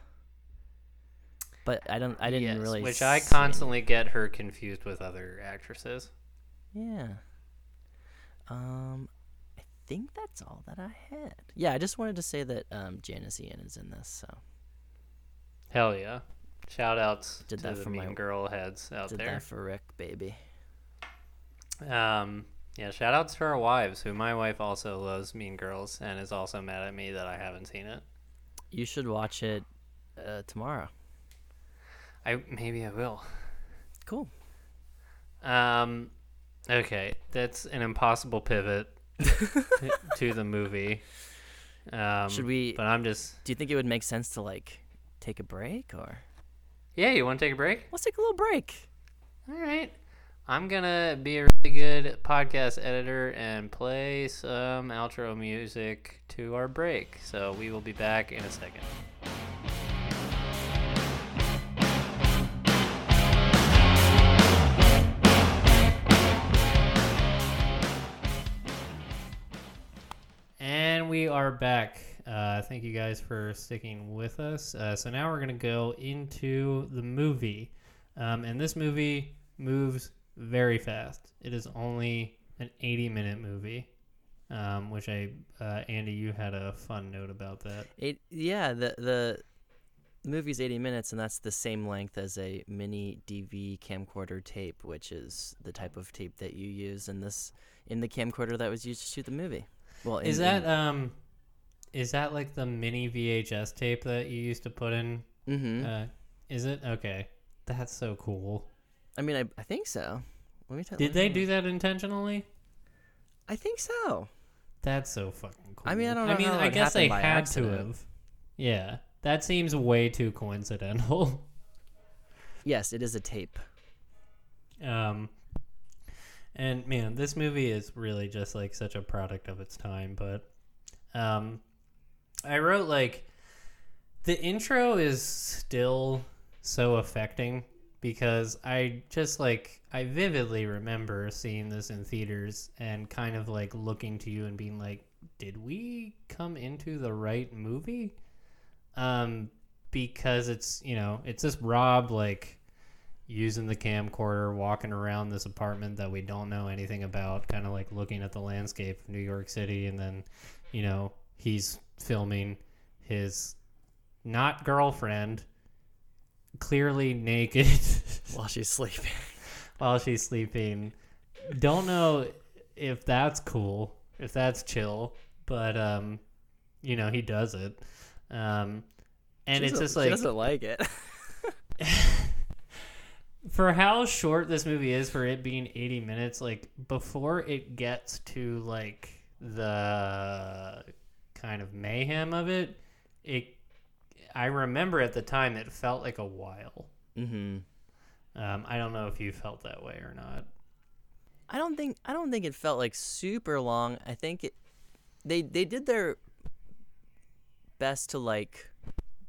but i don't i didn't Yes, really Which I constantly get her confused with other actresses. Yeah. Um, I think that's all that I had. Yeah, I just wanted to say that um, Janis Ian is in this, so Hell yeah. Shout outs Did to that the for mean my- girl heads out did there. that for Rick, baby. Um, yeah, shout outs to our wives, who my wife also loves Mean Girls and is also mad at me that I haven't seen it. You should watch it uh, tomorrow. I maybe I will. Cool. Um, okay, that's an impossible pivot to, to the movie. Um, Should we- But I'm just. Do you think it would make sense to like take a break, or Yeah, you want to take a break? let's take a little break? All right. I'm gonna be a really good podcast editor and play some outro music to our break. So we will be back in a second. We are back. Uh, thank you guys for sticking with us. Uh, so now we're going to go into the movie. Um, and this movie moves very fast. It is only an 80 minute movie, um, which I, uh, Andy, you had a fun note about that. It yeah the the movie's 80 minutes and that's the same length as a mini DV camcorder tape, which is the type of tape that you use in this in the camcorder that was used to shoot the movie. Well, Is that um, is that like the mini VHS tape that you used to put in? Mhm. Uh, is it okay? That's so cool. I mean, I I think so. Let me tell. Did they do that intentionally? I think so. That's so fucking cool. I mean, I don't know. I mean, I guess they had accident. to have. Yeah, that seems way too coincidental. Yes, it is a tape. Um, and man, this movie is really just like such a product of its time. But um, I wrote like the intro is still so affecting because I just like I vividly remember seeing this in theaters and kind of like looking to you and being like, did we come into the right movie? Um, because it's you know it's this Rob like using the camcorder, walking around this apartment that we don't know anything about, kind of like looking at the landscape of New York City, and then, you know, he's filming his not girlfriend, clearly naked While she's sleeping. while she's sleeping. Don't know if that's cool, if that's chill, but um, you know, he does it. Um, and She it's just she like doesn't like it. for how short this movie is for it being 80 minutes like before it gets to like the kind of mayhem of it it i remember at the time it felt like a while mm-hmm. um, i don't know if you felt that way or not I don't think I don't think it felt like super long. I think it they they did their best to like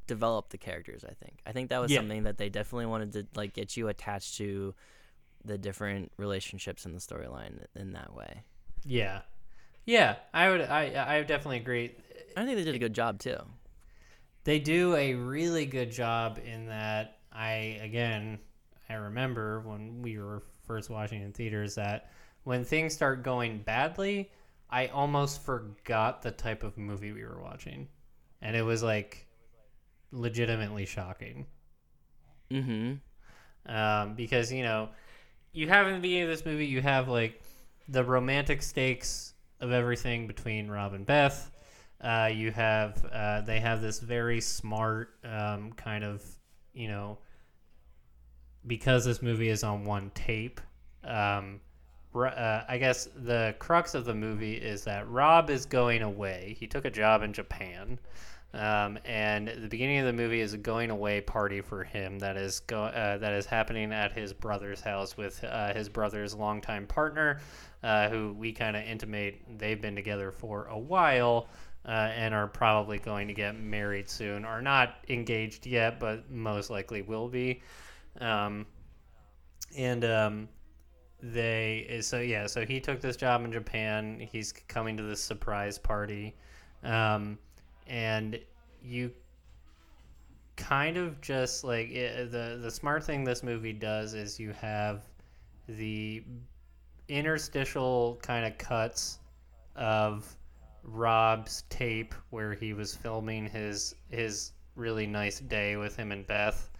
develop the characters, I think. I think that was Yeah. something that they definitely wanted to like get you attached to the different relationships in the storyline in that way. yeah yeah i would i i definitely agree I think they did a good job too. they do a really good job in that I again I remember when we were first watching in theaters that when things start going badly, I almost forgot the type of movie we were watching. And it was like legitimately shocking. Mm-hmm. Um, because, you know, you have in the beginning of this movie, you have like the romantic stakes of everything between Rob and Beth. Uh, you have, uh, they have this very smart um, kind of, you know, because this movie is on one tape. Um, uh, I guess the crux of the movie is that Rob is going away. He took a job in Japan. Um, and the beginning of the movie is a going away party for him that is go- uh, that is happening at his brother's house with uh, his brother's longtime partner, uh, who we kind of intimate they've been together for a while uh, and are probably going to get married soon. Are not engaged yet, but most likely will be. Um, and um, they so yeah, so he took this job in Japan. He's coming to this surprise party. Um, and you kind of just like it, the the smart thing this movie does is you have the interstitial kind of cuts of Rob's tape where he was filming his his really nice day with him and Beth,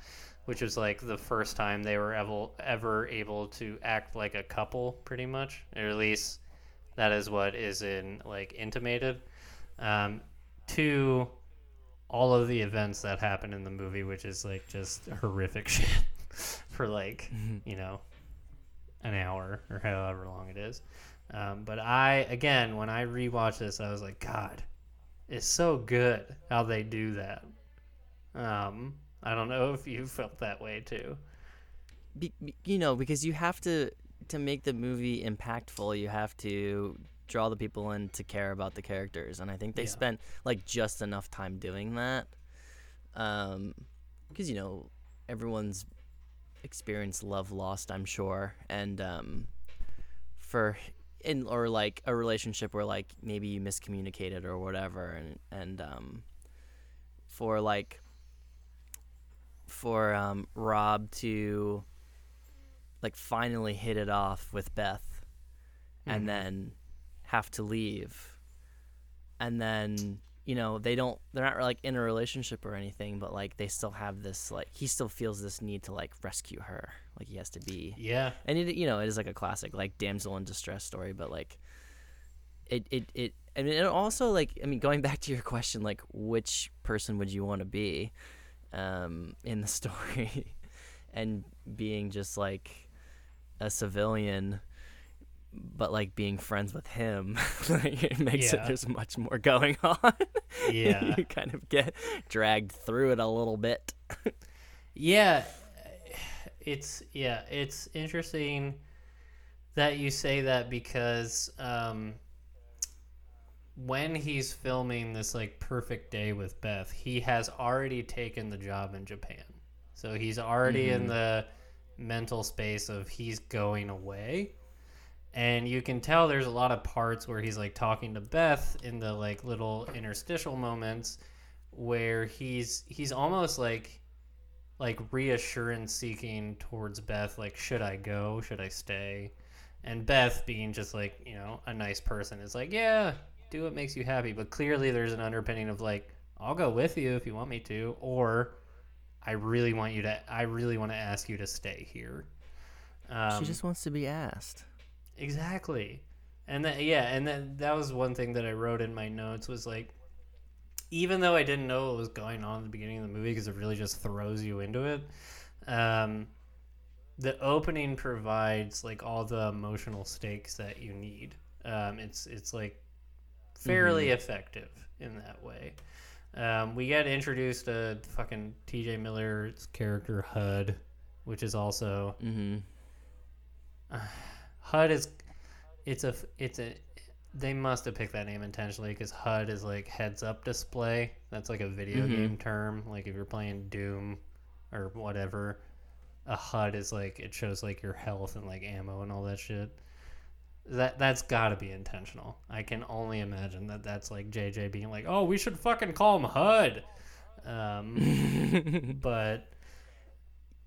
which was like the first time they were ever ever able to act like a couple, pretty much, or at least that is what is in like intimated. Um, to all of the events that happen in the movie, which is like just horrific shit for like you know an hour or however long it is. Um, but I again, when I rewatched this, I was like, God, it's so good how they do that. Um, I don't know if you felt that way too. Be- you know, because you have to to make the movie impactful, you have to draw the people in to care about the characters, and I think they Yeah. spent like just enough time doing that. Um, because you know everyone's experienced love lost, I'm sure, and um, for in or like a relationship where like maybe you miscommunicated or whatever, and and um, for like for um, Rob to like finally hit it off with Beth and then have to leave. And then, you know, they don't they're not like in a relationship or anything, but like they still have this like he still feels this need to like rescue her. Like he has to be Yeah. and it you know, it is like a classic like damsel in distress story, but like it it it I mean, it also like I mean, going back to your question, like which person would you want to be um, in the story, and being just like a civilian, but like being friends with him, like it makes it there's much more going on. Yeah. you kind of get dragged through it a little bit. Yeah, it's yeah, it's interesting that you say that because um, when he's filming this like perfect day with Beth, he has already taken the job in Japan, so he's already in the mental space of he's going away. And you can tell there's a lot of parts where he's like talking to Beth in the like little interstitial moments where he's he's almost like like reassurance seeking towards Beth, like, should I go? Should I stay? And Beth being just like, you know, a nice person is like, yeah, do what makes you happy. But clearly there's an underpinning of like, I'll go with you if you want me to, or I really want you to, I really want to ask you to stay here. Um, she just wants to be asked. Exactly. And that yeah, and that that was one thing that I wrote in my notes was like even though I didn't know what was going on at the beginning of the movie because it really just throws you into it. Um the opening provides like all the emotional stakes that you need. Um it's it's like fairly effective in that way. Um, we get introduced to fucking TJ Miller's character HUD, which is also Mm-hmm. HUD is it's a it's a they must have picked that name intentionally because HUD is like heads up display. That's like a video Mhm. game term. Like if you're playing Doom or whatever, a HUD is like it shows like your health and like ammo and all that shit. That that's got to be intentional. I can only imagine that that's like JJ being like, "Oh, we should fucking call him HUD." Um, but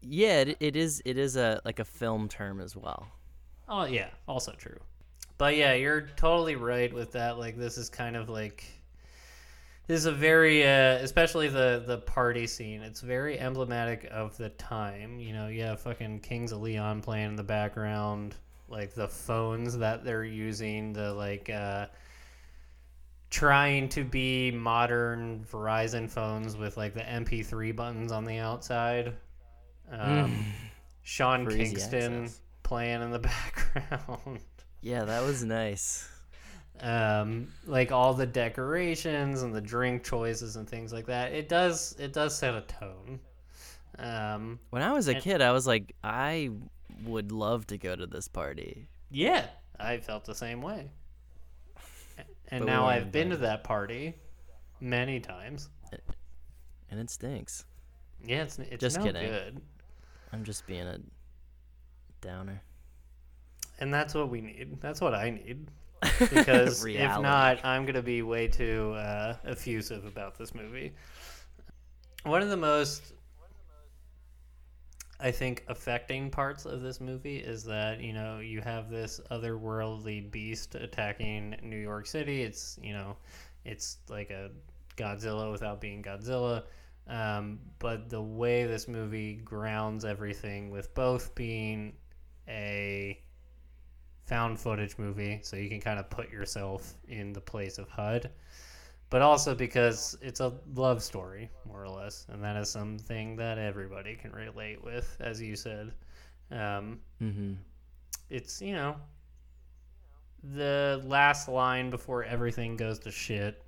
Yeah, it, it is. It is a like a film term as well. Oh yeah, also true. But yeah, you're totally right with that. Like this is kind of like this is a very uh, especially the the party scene. It's very emblematic of the time. You know, you have fucking Kings of Leon playing in the background, like the phones that they're using, the like uh trying to be modern Verizon phones with like the MP3 buttons on the outside. Um, Sean For Kingston access. Playing in the background. Yeah, that was nice. um, like all the decorations and the drink choices and things like that. It does it does set a tone. Um, When I was a And- kid, I was like, I would love to go to this party. yeah, I felt the same way. And now I've been to that party many times. And it stinks. Yeah, it's it's Just no kidding. good. I'm just being a downer. And that's what we need. That's what I need. Because if not, I'm going to be way too uh, effusive about this movie. One of the most, I think, affecting parts of this movie is that, you know, you have this otherworldly beast attacking New York City. It's, you know, it's like a Godzilla without being Godzilla. Um, but the way this movie grounds everything with both being a found footage movie, so you can kind of put yourself in the place of HUD, but also because it's a love story, more or less, and that is something that everybody can relate with, as you said. Um, Mm-hmm. it's you know the last line before everything goes to shit.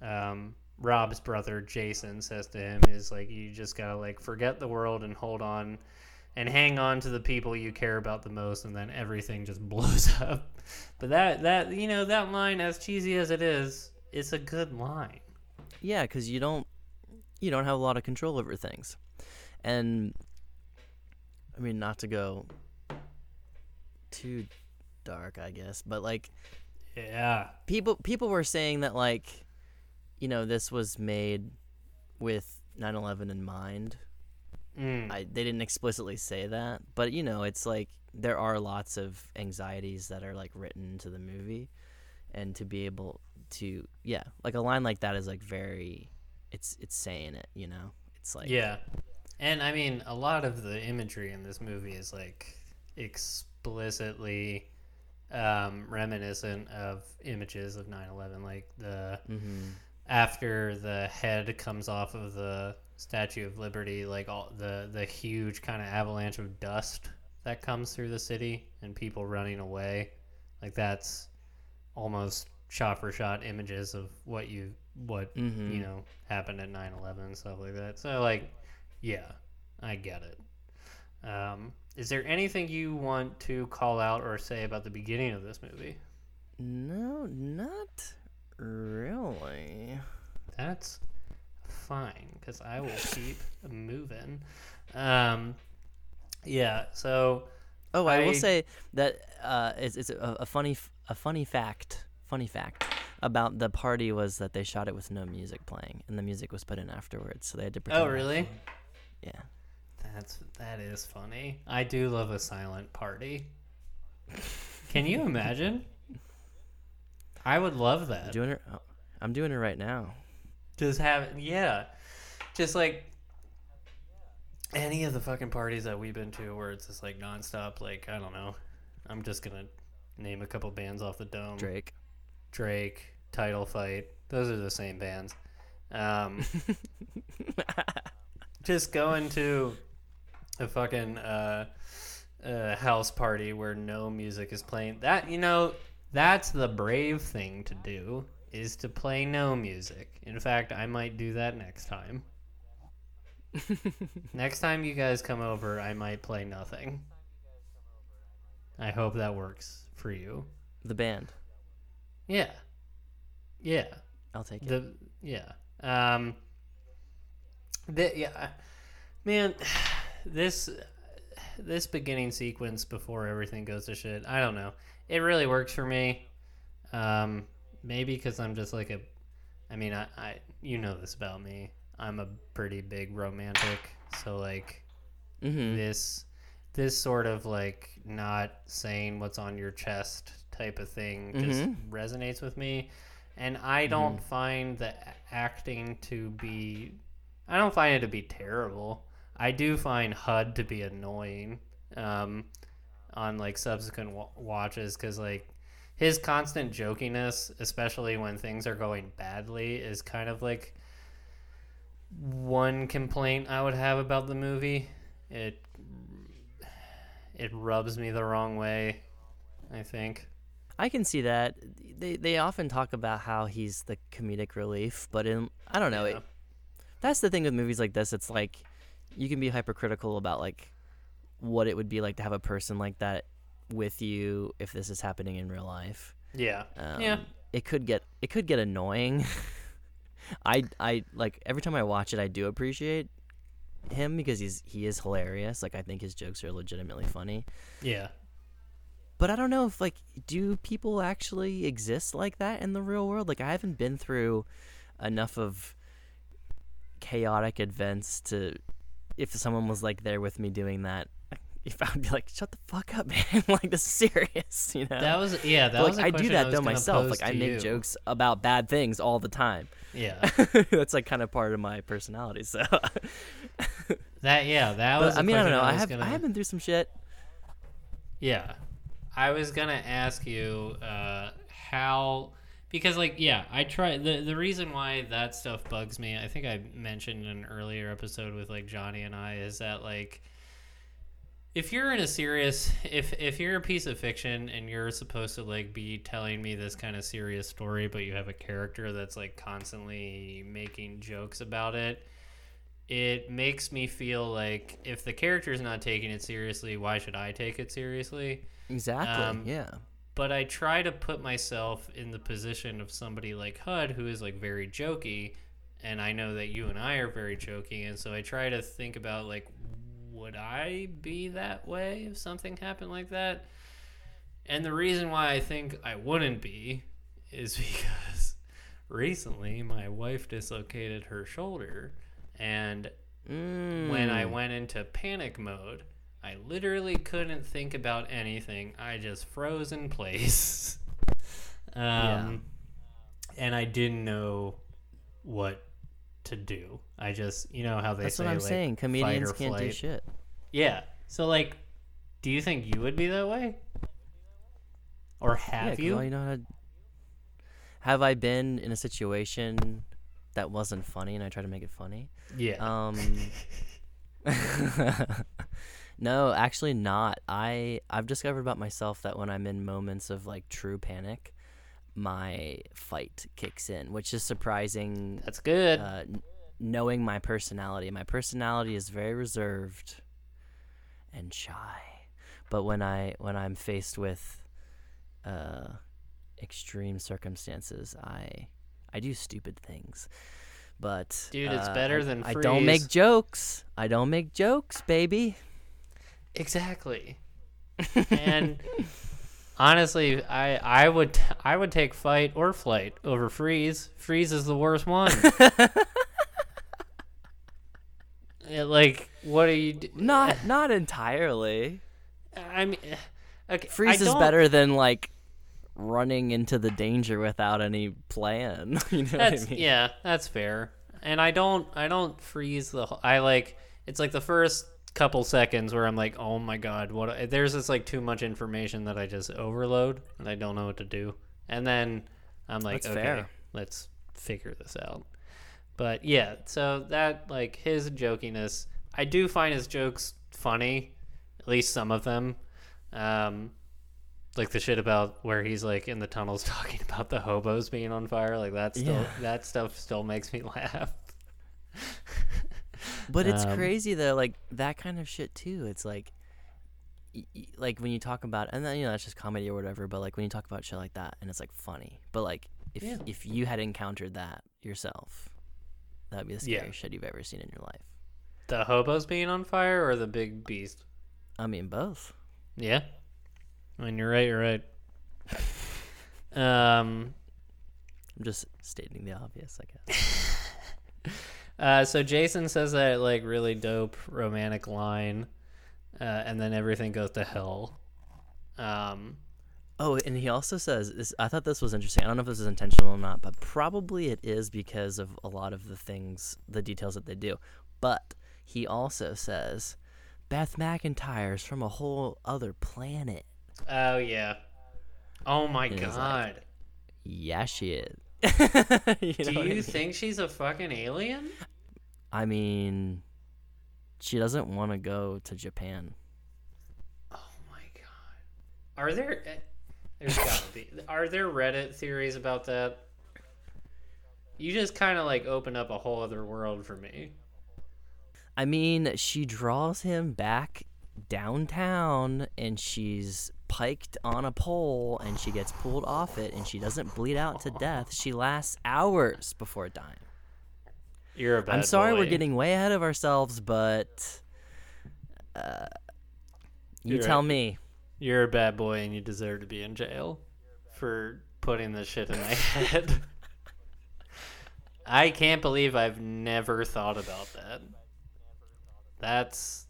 Um, Rob's brother Jason says to him is like you just gotta like forget the world and hold on and hang on to the people you care about the most and then everything just blows up. But that that you know that line as cheesy as it is, it's a good line. Yeah, because you don't you don't have a lot of control over things, and I mean not to go too dark, I guess, but like Yeah. people people were saying that like you know this was made with 9/11 in mind Mm. I, they didn't explicitly say that, but you know, it's like there are lots of anxieties that are like written into the movie, and to be able to, yeah, like a line like that is like very, it's it's saying it, you know, it's like yeah, and I mean, a lot of the imagery in this movie is like explicitly um, reminiscent of images of 9/11, like the hmm after the head comes off of the Statue of Liberty, like all the the huge kind of avalanche of dust that comes through the city and people running away, like that's almost shot for shot images of what you what Mhm. you know happened at 9/11 and stuff like that. So like, yeah, I get it. Um, is there anything you want to call out or say about the beginning of this movie? No, not really. That's fine because I will keep moving. Um, yeah. So Oh, I, I- will say that uh, it's, it's a, a funny a funny fact. Funny fact about the party was that they shot it with no music playing, and the music was put in afterwards, so they had to. pretend Oh, really? Yeah. that's that is funny. I do love a silent party. Can you imagine? I would love I'm that. doing it. oh, I'm doing it right now. Just have yeah, just like any of the fucking parties that we've been to where it's just like nonstop. Like I don't know. I'm just gonna name a couple bands off the dome. Drake. Drake, Title Fight. Those are the same bands. Um, just going to a fucking uh, uh, house party where no music is playing. That you know, that's the brave thing to do is to play no music. In fact, I might do that next time. next time you guys come over, I might play nothing. I hope that works for you. The band. Yeah. Yeah. I'll take it. The yeah. Um the, yeah. Man, this this beginning sequence before everything goes to shit. I don't know. It really works for me. Um maybe cuz I'm just like a I mean, I, I you know this about me. I'm a pretty big romantic. So like mm-hmm. this this sort of like not saying what's on your chest type of thing just Mhm. resonates with me and i don't find the acting to be i don't find it to be terrible i do find hud to be annoying um, on like subsequent wa- watches because like his constant jokiness especially when things are going badly is kind of like one complaint i would have about the movie it it rubs me the wrong way i think I can see that. They they often talk about how he's the comedic relief, but in I don't know. Yeah. It, that's the thing with movies like this. It's like you can be hypercritical about like what it would be like to have a person like that with you if this is happening in real life. yeah Um, Yeah. It could get it could get annoying. I I like every time I watch it, I do appreciate him because he's he is hilarious. Like I think his jokes are legitimately funny. yeah But I don't know if like do people actually exist like that in the real world? Like I haven't been through enough of chaotic events to if someone was like there with me doing that, if I would be like, shut the fuck up, man. like this is serious, you know. that was yeah that But, was like I do that was though myself. Like I make you. jokes about bad things all the time. yeah That's like kind of part of my personality. So, that yeah that was but, I mean, I don't know. I was have gonna, I have been through some shit. Yeah. I was going to ask you uh, how because like yeah, I try the the reason why that stuff bugs me, I think I mentioned in an earlier episode with like Johnny and I is that like if you're in a serious if if you're a piece of fiction and you're supposed to like be telling me this kind of serious story but you have a character that's like constantly making jokes about it it makes me feel like if the character's not taking it seriously why should i take it seriously Exactly. Um, yeah. but I try to put myself in the position of somebody like HUD who is like very jokey and I know that you and I are very jokey and so I try to think about like would I be that way if something happened like that? And the reason why I think I wouldn't be is because recently my wife dislocated her shoulder and when I Mm. went into panic mode, I literally couldn't think about anything. I just froze in place. um, And I didn't know what to do. I just, you know how they That's say, what I'm like, saying. Comedians can't do shit. Yeah. So, like, do you think you would be that way? Or Yeah, you? you know. Have I been in a situation that wasn't funny and I tried to make it funny? yeah. Um No, actually not. I I've discovered about myself that when I'm in moments of like true panic, my fight kicks in, which is surprising That's good. uh, knowing my personality. My personality is very reserved and shy. But when I when I'm faced with uh, extreme circumstances, I I do stupid things. But Dude, it's uh, better I- than I don't make jokes. I don't make jokes, baby. Exactly. and honestly, I I would I would take fight or flight over freeze. Freeze is the worst one. Yeah, like, what are you? d- Not not entirely. I mean, okay. Freeze is better than like running into the danger without any plan. you know That's what I mean? yeah, that's fair. And I don't I don't freeze the. whole- I like it's like the first couple seconds where I'm like, oh my god, what? There's just like too much information that I just overload and I don't know what to do. And then I'm like, That's okay, fair. let's figure this out. But yeah, so that like his jokiness, I do find his jokes funny, at least some of them. Um, like the shit about where he's like in the tunnels talking about the hobos being on fire, like that still Yeah. that stuff still makes me laugh. But it's Um, crazy though, like that kind of shit too. It's like, like when you talk about, and then you know that's just comedy or whatever. But like when you talk about shit like that, and it's like funny. But like if Yeah. if you had encountered that yourself, that'd be the Yeah. scariest shit you've ever seen in your life. The hobos being on fire or the big beast? I mean, both. Yeah. I mean, you're right. You're right. Um. I'm just stating the obvious, I guess. Uh, so Jason says that like really dope romantic line, uh, and then everything goes to hell. Um, Oh, and he also says this. I thought this was interesting. I don't know if this is intentional or not, but probably it is because of a lot of the things, the details that they do. But he also says Beth McIntyre's from a whole other planet. oh yeah. Oh my And it's like- god. Yeah, she is. You Do know I you mean? think she's a fucking alien? I mean, she doesn't want to go to Japan. Oh my god. Are there? eh, There's gotta be. Are there Reddit theories about that? You just kind of like open up a whole other world for me. I mean, she draws him back downtown and she's piked on a pole and she gets pulled off it and she doesn't bleed out to death. She lasts hours before dying. You're a bad I'm sorry we're getting way ahead of ourselves, but uh, you You're tell me. You're a bad boy and you deserve to be in jail for putting this shit in my head. I can't believe I've never thought about that. That's.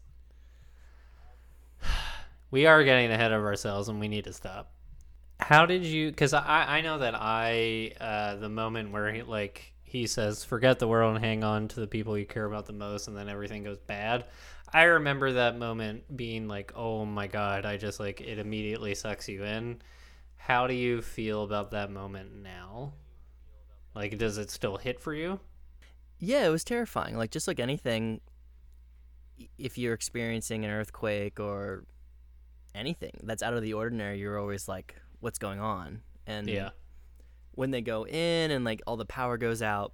We are getting ahead of ourselves and we need to stop. How did you? Because I, I know that I, uh, the moment where he, like, he says, forget the world and hang on to the people you care about the most, and then everything goes bad. I remember that moment being like, oh my god, I just like it immediately sucks you in. How do you feel about that moment now? Like, does it still hit for you? Yeah, it was terrifying. Like just like anything, i- if you're experiencing an earthquake or anything that's out of the ordinary, you're always like, "What's going on?" And Yeah. when they go in and like all the power goes out,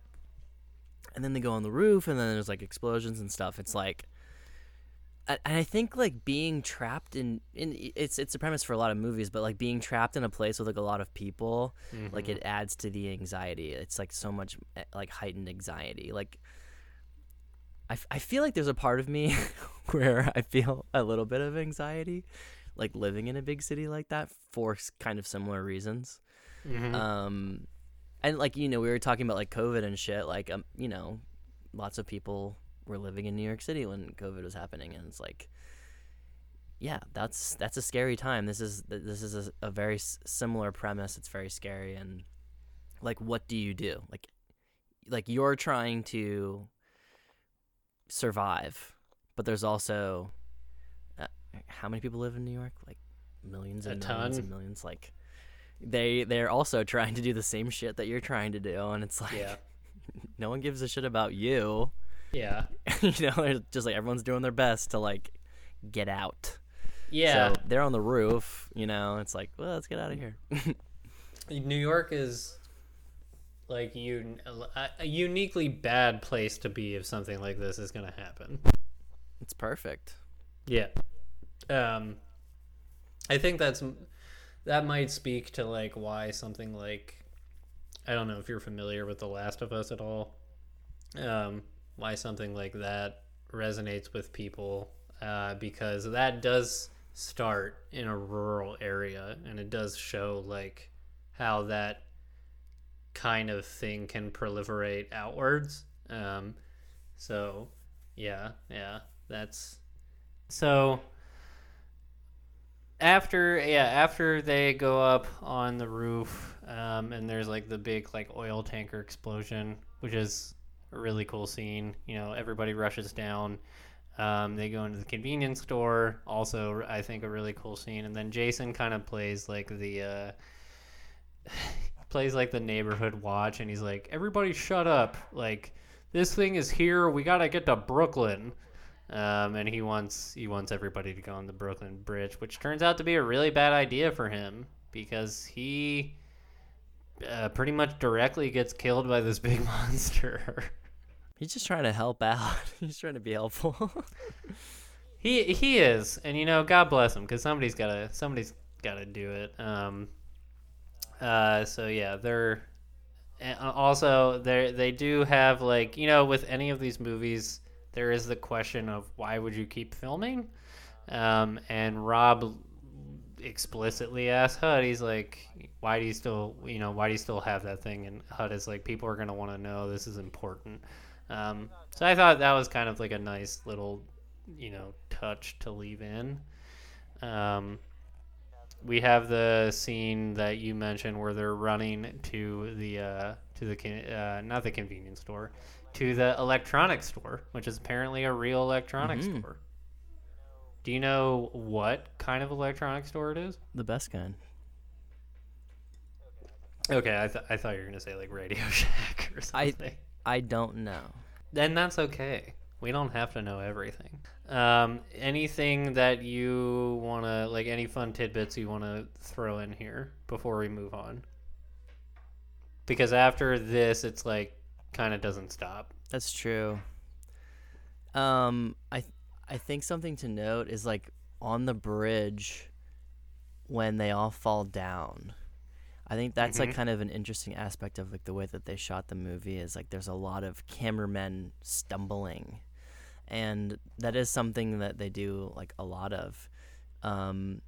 and then they go on the roof, and then there's like explosions and stuff. It's like, I- and I think like being trapped in in it's it's a premise for a lot of movies, but like being trapped in a place with like a lot of people, like Mm-hmm. it adds to the anxiety. It's like so much eh, like heightened anxiety. Like I, f- I feel like there's a part of me where I feel a little bit of anxiety, like living in a big city like that for kind of similar reasons. Mhm. Um, and like you know we were talking about like COVID and shit. Like um, you know, lots of people were living in New York City when COVID was happening, and it's like, yeah, that's that's a scary time. This is this is a, a very s- similar premise. It's very scary, and like, what do you do? Like, like you're trying to survive, but there's also uh, how many people live in New York? Like millions A and millions and millions. Like they they're also trying to do the same shit that you're trying to do, and it's like Yeah. no one gives a shit about you. Yeah. you know, it's just like everyone's doing their best to like get out. Yeah. So they're on the roof, you know, it's like, well, let's get out of here. New York is like a, a uniquely bad place to be if something like this is going to happen. it's perfect. Yeah. Um I think that's that might speak to like why something like I don't know if you're familiar with The Last of Us at all. Um why something like that resonates with people uh because that does start in a rural area and it does show like how that kind of thing can proliferate outwards. Um so yeah, yeah, that's so after yeah after they go up on the roof um, and there's like the big like oil tanker explosion which is a really cool scene you know everybody rushes down um, they go into the convenience store also i think a really cool scene and then jason kind of plays like the uh, plays like the neighborhood watch and he's like everybody shut up like this thing is here we gotta get to brooklyn um, and he wants he wants everybody to go on the Brooklyn Bridge, which turns out to be a really bad idea for him because he uh, pretty much directly gets killed by this big monster. He's just trying to help out. He's trying to be helpful. he he is, and you know, God bless him because somebody's gotta somebody's gotta do it. Um, uh, so yeah, they're also they they do have like you know with any of these movies there is the question of why would you keep filming? Um, and rob explicitly asks hud he's like why do you still you know why do you still have that thing? And hud is like people are to want to know. This is important. Um, so i thought that was kind of like a nice little you know touch to leave in. Um, we have the scene that you mentioned where they're running to the uh, to the uh, not the convenience store to the electronics store, which is apparently a real electronics Mhm. store. Do you know what kind of electronics store it is? the best kind. Okay, I, th- I thought you were gonna say like Radio Shack or something. I- something. I don't know. then that's okay. We don't have to know everything. Um, anything that you want to, like any fun tidbits you want to throw in here before we move on? Because after this, it's like kind of doesn't stop. That's true. Um, I th- I think something to note is like on the bridge when they all fall down. I think that's like Mhm. kind of an interesting aspect of like the way that they shot the movie is like there's a lot of cameramen stumbling, and that is something that they do like a lot of. Um,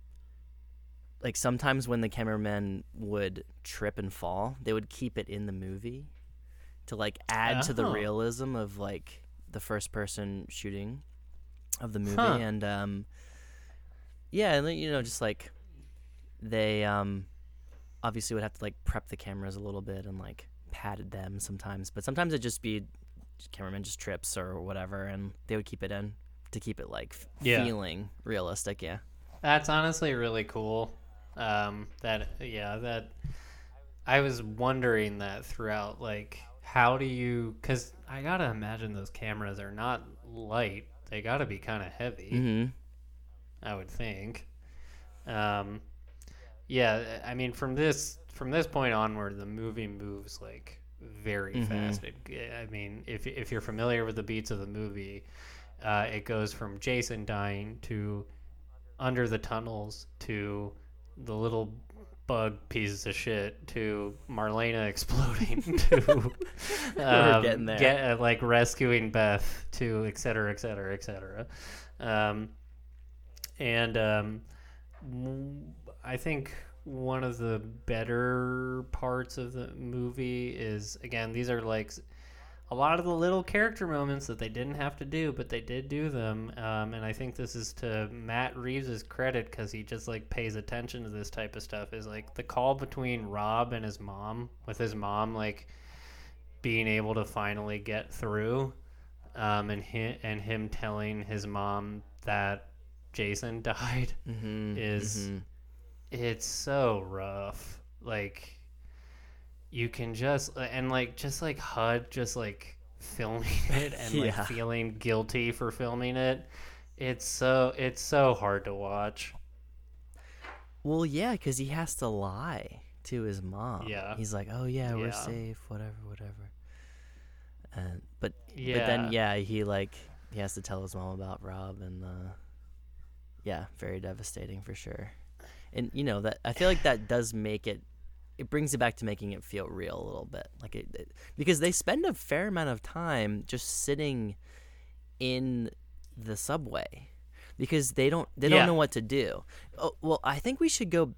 like sometimes when the cameramen would trip and fall, they would keep it in the movie to like add to the Oh. realism of like the first person shooting of the movie Huh. and um yeah and you know just like they um obviously would have to like prep the cameras a little bit and like padded them sometimes but sometimes it'd just be cameraman just trips or whatever and they would keep it in to keep it like f- Yeah. feeling realistic yeah That's honestly really cool. Um, that yeah, that I was wondering that throughout. Like, how do you? Because I gotta imagine those cameras are not light. They gotta be kind of heavy. mm-hmm I would think. Um, yeah, I mean, from this from this point onward, the movie moves like very Mhm. fast. It, I mean, if if you're familiar with the beats of the movie, uh, it goes from Jason dying to under the tunnels to the little bug pieces of shit to Marlena exploding to um, getting there. Get, uh, like rescuing Beth to et cetera, et cetera, et cetera. Um, and um, I think one of the better parts of the movie is again these are like a lot of the little character moments that they didn't have to do, but they did do them. Um, and I think this is to Matt Reeves' credit because he just like pays attention to this type of stuff. Is like the call between Rob and his mom, with his mom like being able to finally get through, um, and him and him telling his mom that Jason died Mm-hmm. is it's so rough. Like you can just and like just like HUD just like filming it and like feeling guilty for filming it. It's so it's so hard to watch. Well, yeah, because he has to lie to his mom. Yeah. He's like, "Oh yeah, we're safe, whatever, whatever." And but Yeah. but then yeah, he like he has to tell his mom about Rob, and uh, yeah, very devastating for sure. And you know that I feel like that does make it. It brings it back to making it feel real a little bit, like it, it because they spend a fair amount of time just sitting in the subway because they don't they don't know what to do. Oh, well, I think we should go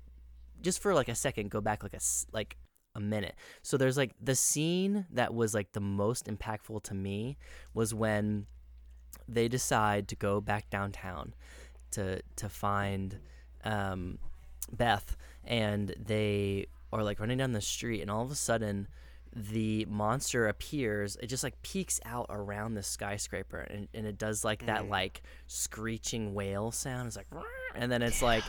just for like a second go back like a s- like a minute. So there's like the scene that was like the most impactful to me was when they decide to go back downtown to to find um, Beth and they are like running down the street and all of a sudden the monster appears. It just like peeks out around the skyscraper and, and it does like that mm. like screeching whale sound. It's like and then it's like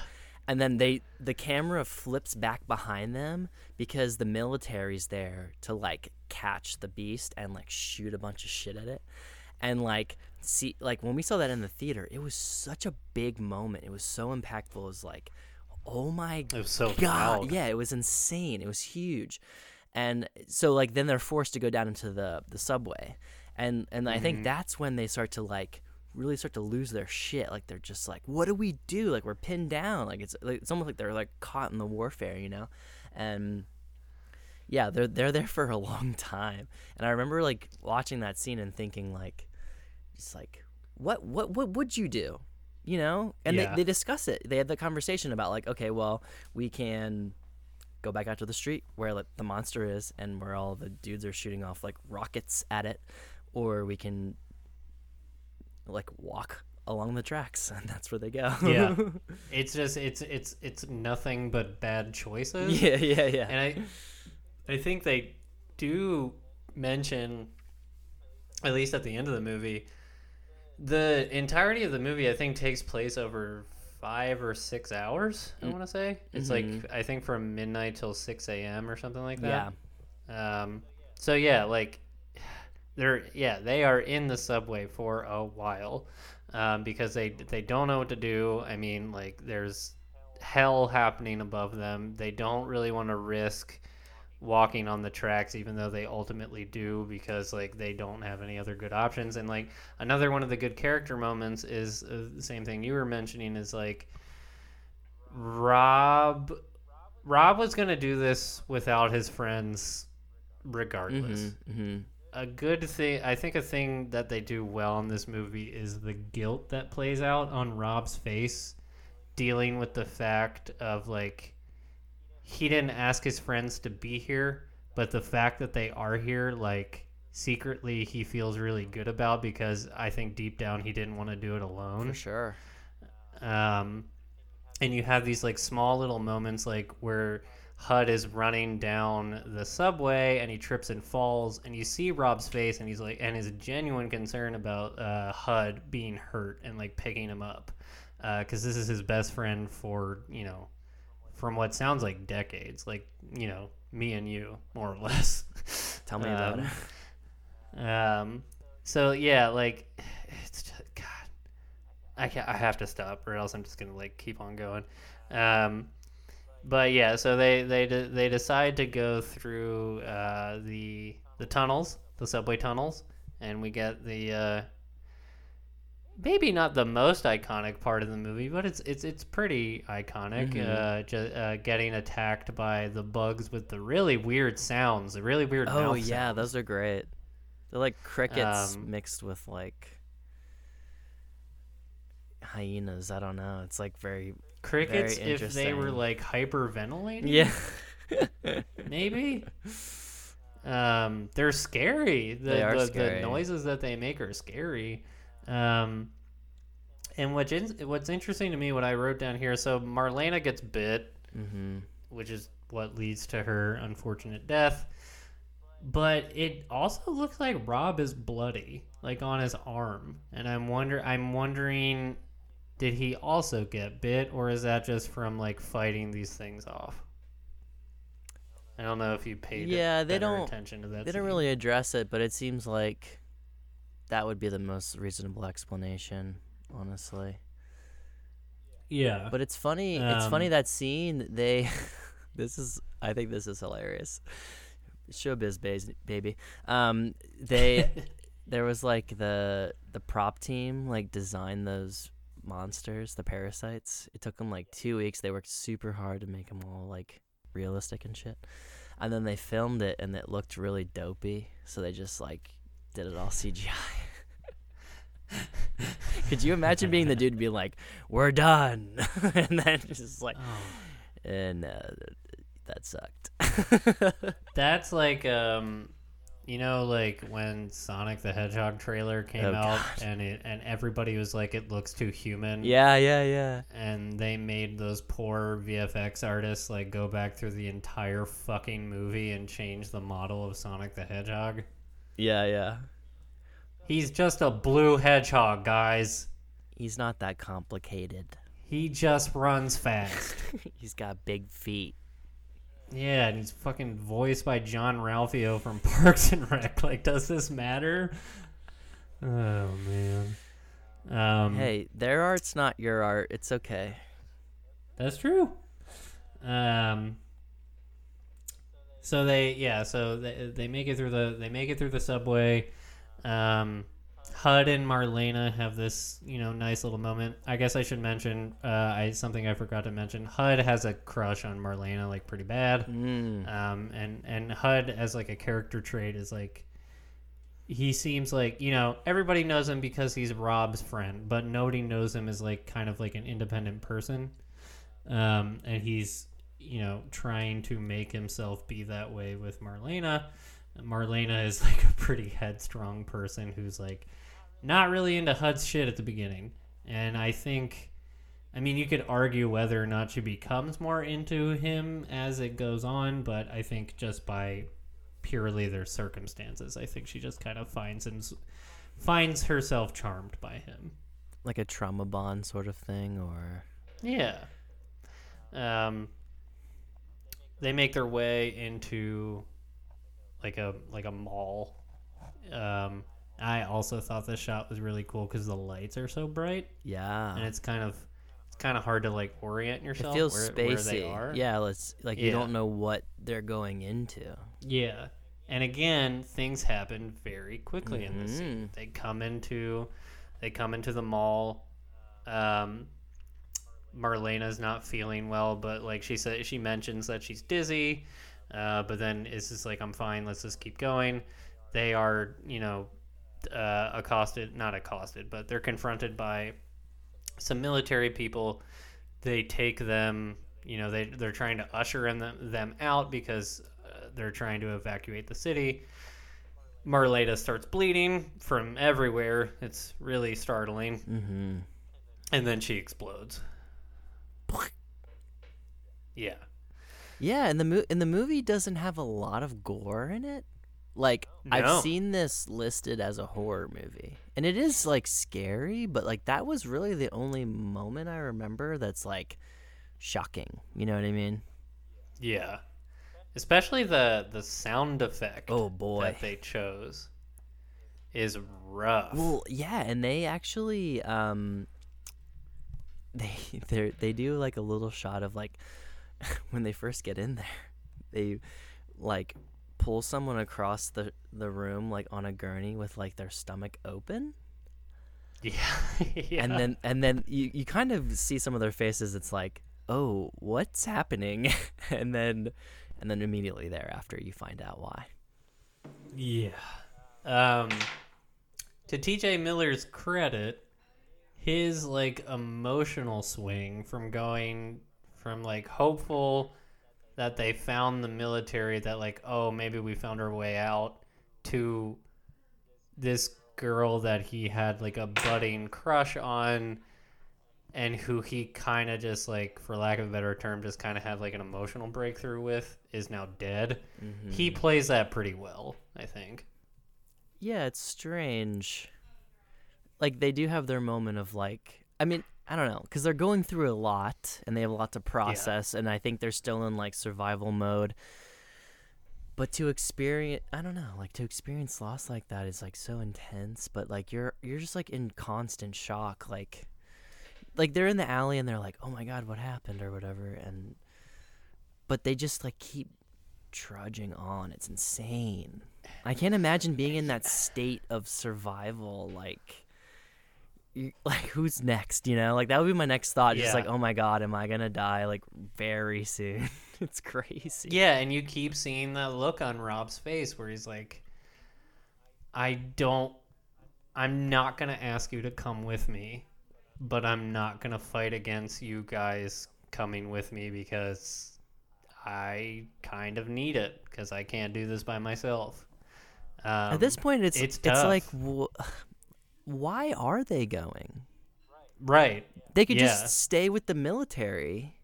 and then they the camera flips back behind them because the military's there to like catch the beast and like shoot a bunch of shit at it. And like see like when we saw that in the theater it was such a big moment. It was so impactful. It was like oh my It was so god. loud. yeah it was insane. It was huge. And so like then they're forced to go down into the the subway. And and i Mm-hmm. think that's when they start to like really start to lose their shit. Like they're just like what do we do? Like we're pinned down. Like it's like, it's almost like they're like caught in the warfare you know? And yeah they're they're there for a long time. And i remember like watching that scene and thinking like just like what what what would you do you know and Yeah. they, they discuss it they had the conversation about like okay well we can go back out to the street where like the monster is and where all the dudes are shooting off like rockets at it or we can like walk along the tracks and that's where they go Yeah. It's just it's it's it's nothing but bad choices. yeah yeah yeah And I I think they do mention at least at the end of the movie the entirety of the movie I think takes place over 5 or 6 hours, I want to say. It's like I think from midnight till 6 a.m. or something like that. yeah. Um so yeah, like they're yeah, they are in the subway for a while. Um, because they they don't know what to do. I mean, like there's hell happening above them. They don't really want to risk walking on the tracks even though they ultimately do because like they don't have any other good options. And like another one of the good character moments is uh, the same thing you were mentioning is like Rob Rob was going to do this without his friends regardless. Hmm a good thing i think a thing that they do well in this movie is the guilt that plays out on rob's face dealing with the fact of like he didn't ask his friends to be here but the fact that they are here like secretly he feels really good about because i think deep down he didn't want to do it alone. For sure. Um, and you have these like small little moments like where HUD is running down the subway and he trips and falls and you see Rob's face and he's like and his genuine concern about uh, HUD being hurt and like picking him up because this is his best friend for you know from what sounds like decades like you know me and you more or less tell me about Um, it um, so yeah, like it's just God, I can't. I have to stop, or else I'm just gonna like keep on going. Um, but yeah, so they they de- they decide to go through uh, the the tunnels, the subway tunnels, and we get the uh, maybe not the most iconic part of the movie, but it's it's it's pretty iconic. Mhm. Uh, ju- uh, getting attacked by the bugs with the really weird sounds, the really weird. oh yeah sounds. those are great they're like crickets Um, mixed with like hyenas i don't know it's like very crickets Very if they were like hyperventilating yeah maybe Um, they're scary. The, They are the, scary. the noises that they make are scary. Um, and what's in, what's interesting to me, what I wrote down here. So Marlena gets bit, Mm-hmm. which is what leads to her unfortunate death. But it also looks like Rob is bloody, like on his arm, and I'm wonder I'm wondering, did he also get bit, or is that just from like fighting these things off? I don't know if you paid Yeah, they don't- attention to that. They don't really address it, but it seems like that would be the most reasonable explanation, honestly. Yeah, But it's funny. it's funny Um, that scene. They, this is. I think this is hilarious. Showbiz, bas- baby. Um, they, there was like the the prop team like designed those monsters, the parasites. It took them like two weeks. They worked super hard to make them all like realistic and shit. And then they filmed it, and it looked really dopey. So they just like did it all CGI. Could you imagine being the dude being like, "We're done," and then just like, Oh. and uh, that sucked. That's like um you know like when Sonic the Hedgehog trailer came Oh, out God. and it and everybody was like it looks too human. yeah, yeah, yeah. And they made those poor VFX artists like go back through the entire fucking movie and change the model of Sonic the Hedgehog. Yeah, yeah. He's just a blue hedgehog, guys. He's not that complicated. He just runs fast. He's got big feet. yeah, and he's fucking voiced by Jean-Ralphio from Parks and Rec. Like, does this matter? Oh man. Um, Hey, their art's not your art. It's okay. That's true. Um. So they yeah so they, they make it through the they make it through the subway. Um, HUD and Marlena have this you know nice little moment. I guess I should mention uh, I something I forgot to mention. HUD has a crush on Marlena like pretty bad. Mm. Um, and and HUD as like a character trait is like he seems like you know everybody knows him because he's Rob's friend, but nobody knows him as like kind of like an independent person. Um, and he's you know trying to make himself be that way with Marlena. Marlena is like a pretty headstrong person who's like not really into HUD's shit at the beginning, and I think. I mean, you could argue whether or not she becomes more into him as it goes on, but I think just by purely their circumstances, I think she just kind of finds him, finds herself charmed by him. Like a trauma bond sort of thing, or Yeah. Um, they make their way into like a like a mall. Um, I also thought this shot was really cool because the lights are so bright, yeah. and it's kind of it's kind of hard to like orient yourself. It feels where, spacey. where they are. Yeah, let's like you don't know what they're going into. Yeah. And again, things happen very quickly in this scene. Mhm. They come into they come into the mall. Um Marlena's not feeling well, but like she said she mentions that she's dizzy. Uh, but then it's just like I'm fine, let's just keep going. They are, you know, uh, accosted not accosted, but they're confronted by some military people. They take them, you know, they they're trying to usher in them, them out because uh, they're trying to evacuate the city. Marlena starts bleeding from everywhere. It's really startling. Mm-hmm. And then she explodes. Yeah. Yeah, and the mo- and the movie doesn't have a lot of gore in it. Like No. I've seen this listed as a horror movie, and it is like scary, but like that was really the only moment I remember that's like shocking. You know what I mean? Yeah. Especially the the sound effect Oh boy. that they chose is rough. Well, yeah, and they actually um they they they do like a little shot of like when they first get in there. They like pull someone across the the room like on a gurney with like their stomach open. yeah. yeah. And then and then you you kind of see some of their faces it's like, "Oh, what's happening?" and then and then immediately thereafter you find out why. Yeah. Um, to TJ Miller's credit, his like emotional swing from going from like hopeful that they found the military that like oh maybe we found our way out to this girl that he had like a budding crush on and who he kind of just like for lack of a better term just kind of had like an emotional breakthrough with is now dead. He mm-hmm. plays that pretty well i think. Yeah, it's strange. Like they do have their moment of like, I mean, I don't know, because they're going through a lot and they have a lot to process, and I think they're still in like survival mode. But to experience, I don't know, like to experience loss like that is like so intense. But like you're you're just like in constant shock, like, like they're in the alley and they're like, oh my god, what happened or whatever, and but they just like keep trudging on. It's insane. I can't imagine being in that state of survival. Like, like who's next? You know, like that would be my next thought. Just like, oh my god, am I gonna die like very soon? it's crazy. Yeah, and you keep seeing that look on Rob's face where he's like, I don't, I'm not going to ask you to come with me, but I'm not going to fight against you guys coming with me because I kind of need it because I can't do this by myself. Um, At this point, it's it's it's, like, why are they going? right. They could Yeah. just stay with the military.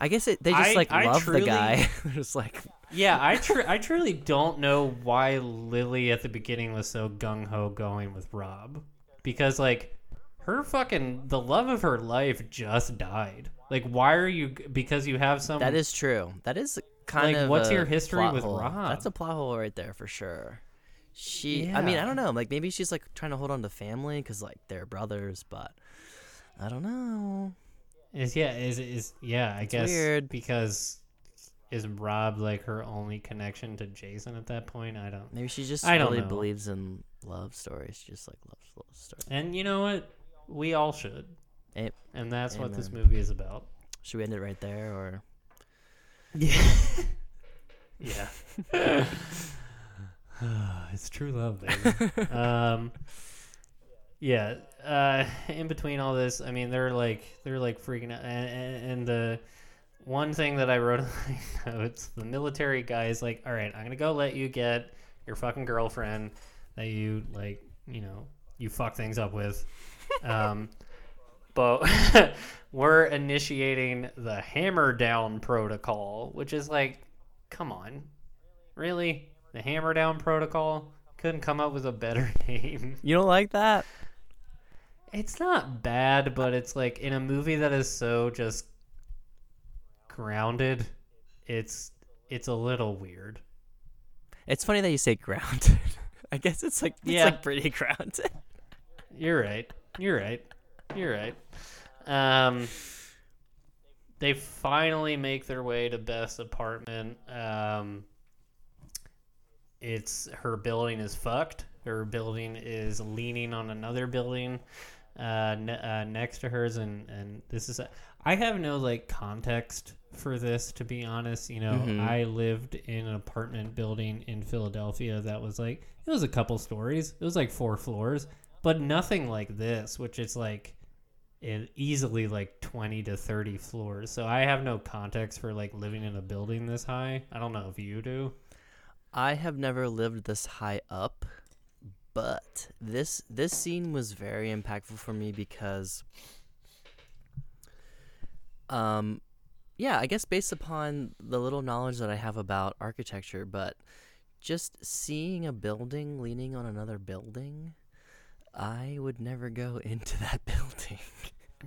I guess it, they just I- like I love truly- the guy. They're just like, Yeah, I tr- I truly don't know why Lily at the beginning was so gung ho going with Rob, because like her fucking the love of her life just died. Like, why are you? Because you have some. that is true. That is kind Like, of what's your history with hole. Rob? That's a plot hole right there for sure. She, I mean, I don't know. Like maybe she's like trying to hold on to family because like they're brothers, but I don't know. is yeah is is yeah. I guess weird. because is Rob like her only connection to Jason at that point? I don't. Maybe she just I don't really know. believes in love stories. She just like loves love stories. And you know what? We all should, and that's what this movie is about. should we end it right there or? Yeah. yeah. it's true love, baby. um, yeah. Uh, in between all this, I mean, they're like they're like freaking out, and, and, the one thing that I wrote in my notes, the military guy is like, "All right, I'm gonna go let you get your fucking girlfriend that you like, you know, you fuck things up with." Um, but we're initiating the hammer down protocol, which is like, come on, really? The hammer down protocol couldn't come up with a better name. You don't like that? It's not bad, but it's like in a movie that is so just grounded, it's it's a little weird. It's funny that you say grounded. I guess it's like it's Yeah. like pretty grounded. You're right. You're right. You're right. Um, they finally make their way to Beth's apartment. Um, it's her building is fucked. Her building is leaning on another building uh, ne- uh, next to hers, and and this is. A, I have no like context for this to be honest. You know, Mhm. I lived in an apartment building in Philadelphia that was like it was a couple stories. It was like four floors, but nothing like this, which is like it easily like 20 to 30 floors. So I have no context for like living in a building this high. I don't know if you do. I have never lived this high up, but this this scene was very impactful for me because um yeah, I guess based upon the little knowledge that I have about architecture, but just seeing a building leaning on another building, I would never go into that building.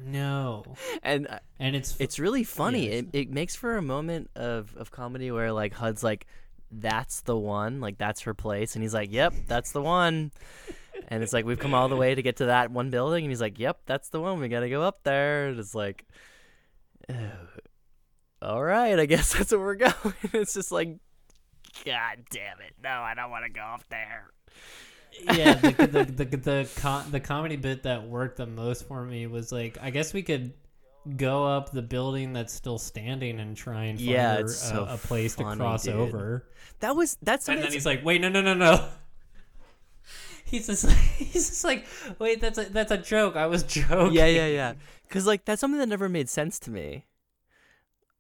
No. and uh, And it's it's really funny. Yes. It, it makes for a moment of, of comedy where like HUD's like, "That's the one," like that's her place, and he's like, "Yep, that's the one." and it's like we've come all the way to get to that one building, and he's like, "Yep, that's the one. We gotta go up there." And it's like, "Oh, all right, I guess that's where we're going. it's just like, God damn it, no, I don't want to go up there. yeah, the the the the, the, com- the comedy bit that worked the most for me was like I guess we could go up the building that's still standing and try and find Yeah, her it's a, a place to cross dude. over. That was that's And then he's like, "Wait, no, no, no, no." He's just he's just like, "Wait, that's a that's a joke. I was joking." yeah, yeah, yeah. Because like that's something that never made sense to me.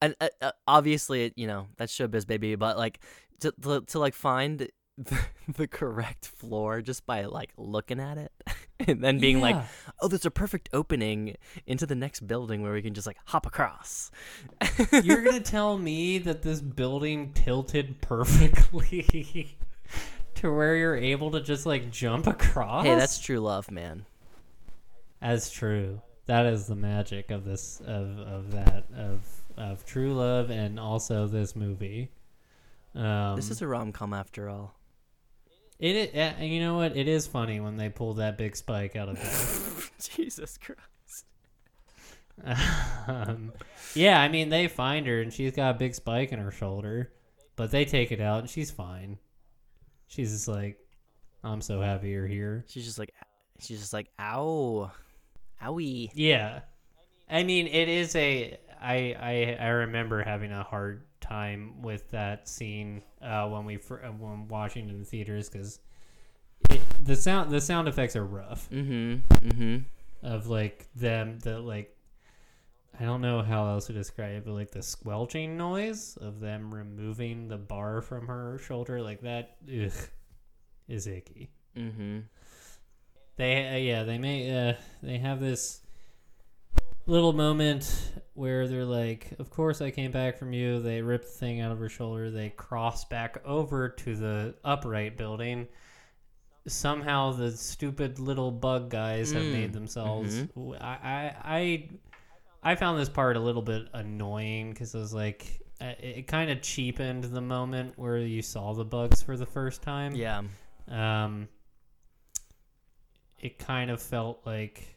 and uh, uh, obviously, you know, that's showbiz, baby. But like to to, to like find the, the correct floor just by like looking at it, and then being like, oh, there's a perfect opening into the next building where we can just like hop across. You're gonna tell me that this building tilted perfectly to where you're able to just like jump across? Hey, that's true love, man. That's true. That is the magic of this of of that of of true love and also this movie. Um, This is a rom com after all. It. uh, You know what? It is funny when they pull that big spike out of bed. Jesus Christ. um, yeah, I mean they find her and she's got a big spike in her shoulder, but they take it out and she's fine. She's just like, I'm so happy you're here. She's just like, she's just like, ow, owie. Yeah, I mean it is a. I I I remember having a hard time with that scene uh, when we fir- uh, when watching in the theaters because the sound the sound effects are rough Mm-hmm. Mm-hmm. of like them the like I don't know how else to describe it, but like the squelching noise of them removing the bar from her shoulder, like that, ugh, is icky. Mm-hmm. They, uh, yeah, they may, uh, they have this little moment where they're like, "Of course I came back from you." They rip the thing out of her shoulder. They cross back over to the upright building. Somehow the stupid little bug guys have Mm, made themselves. I, I, I, I found this part a little bit annoying because it was like uh, it, it kind of cheapened the moment where you saw the bugs for the first time Yeah. um, it kind of felt like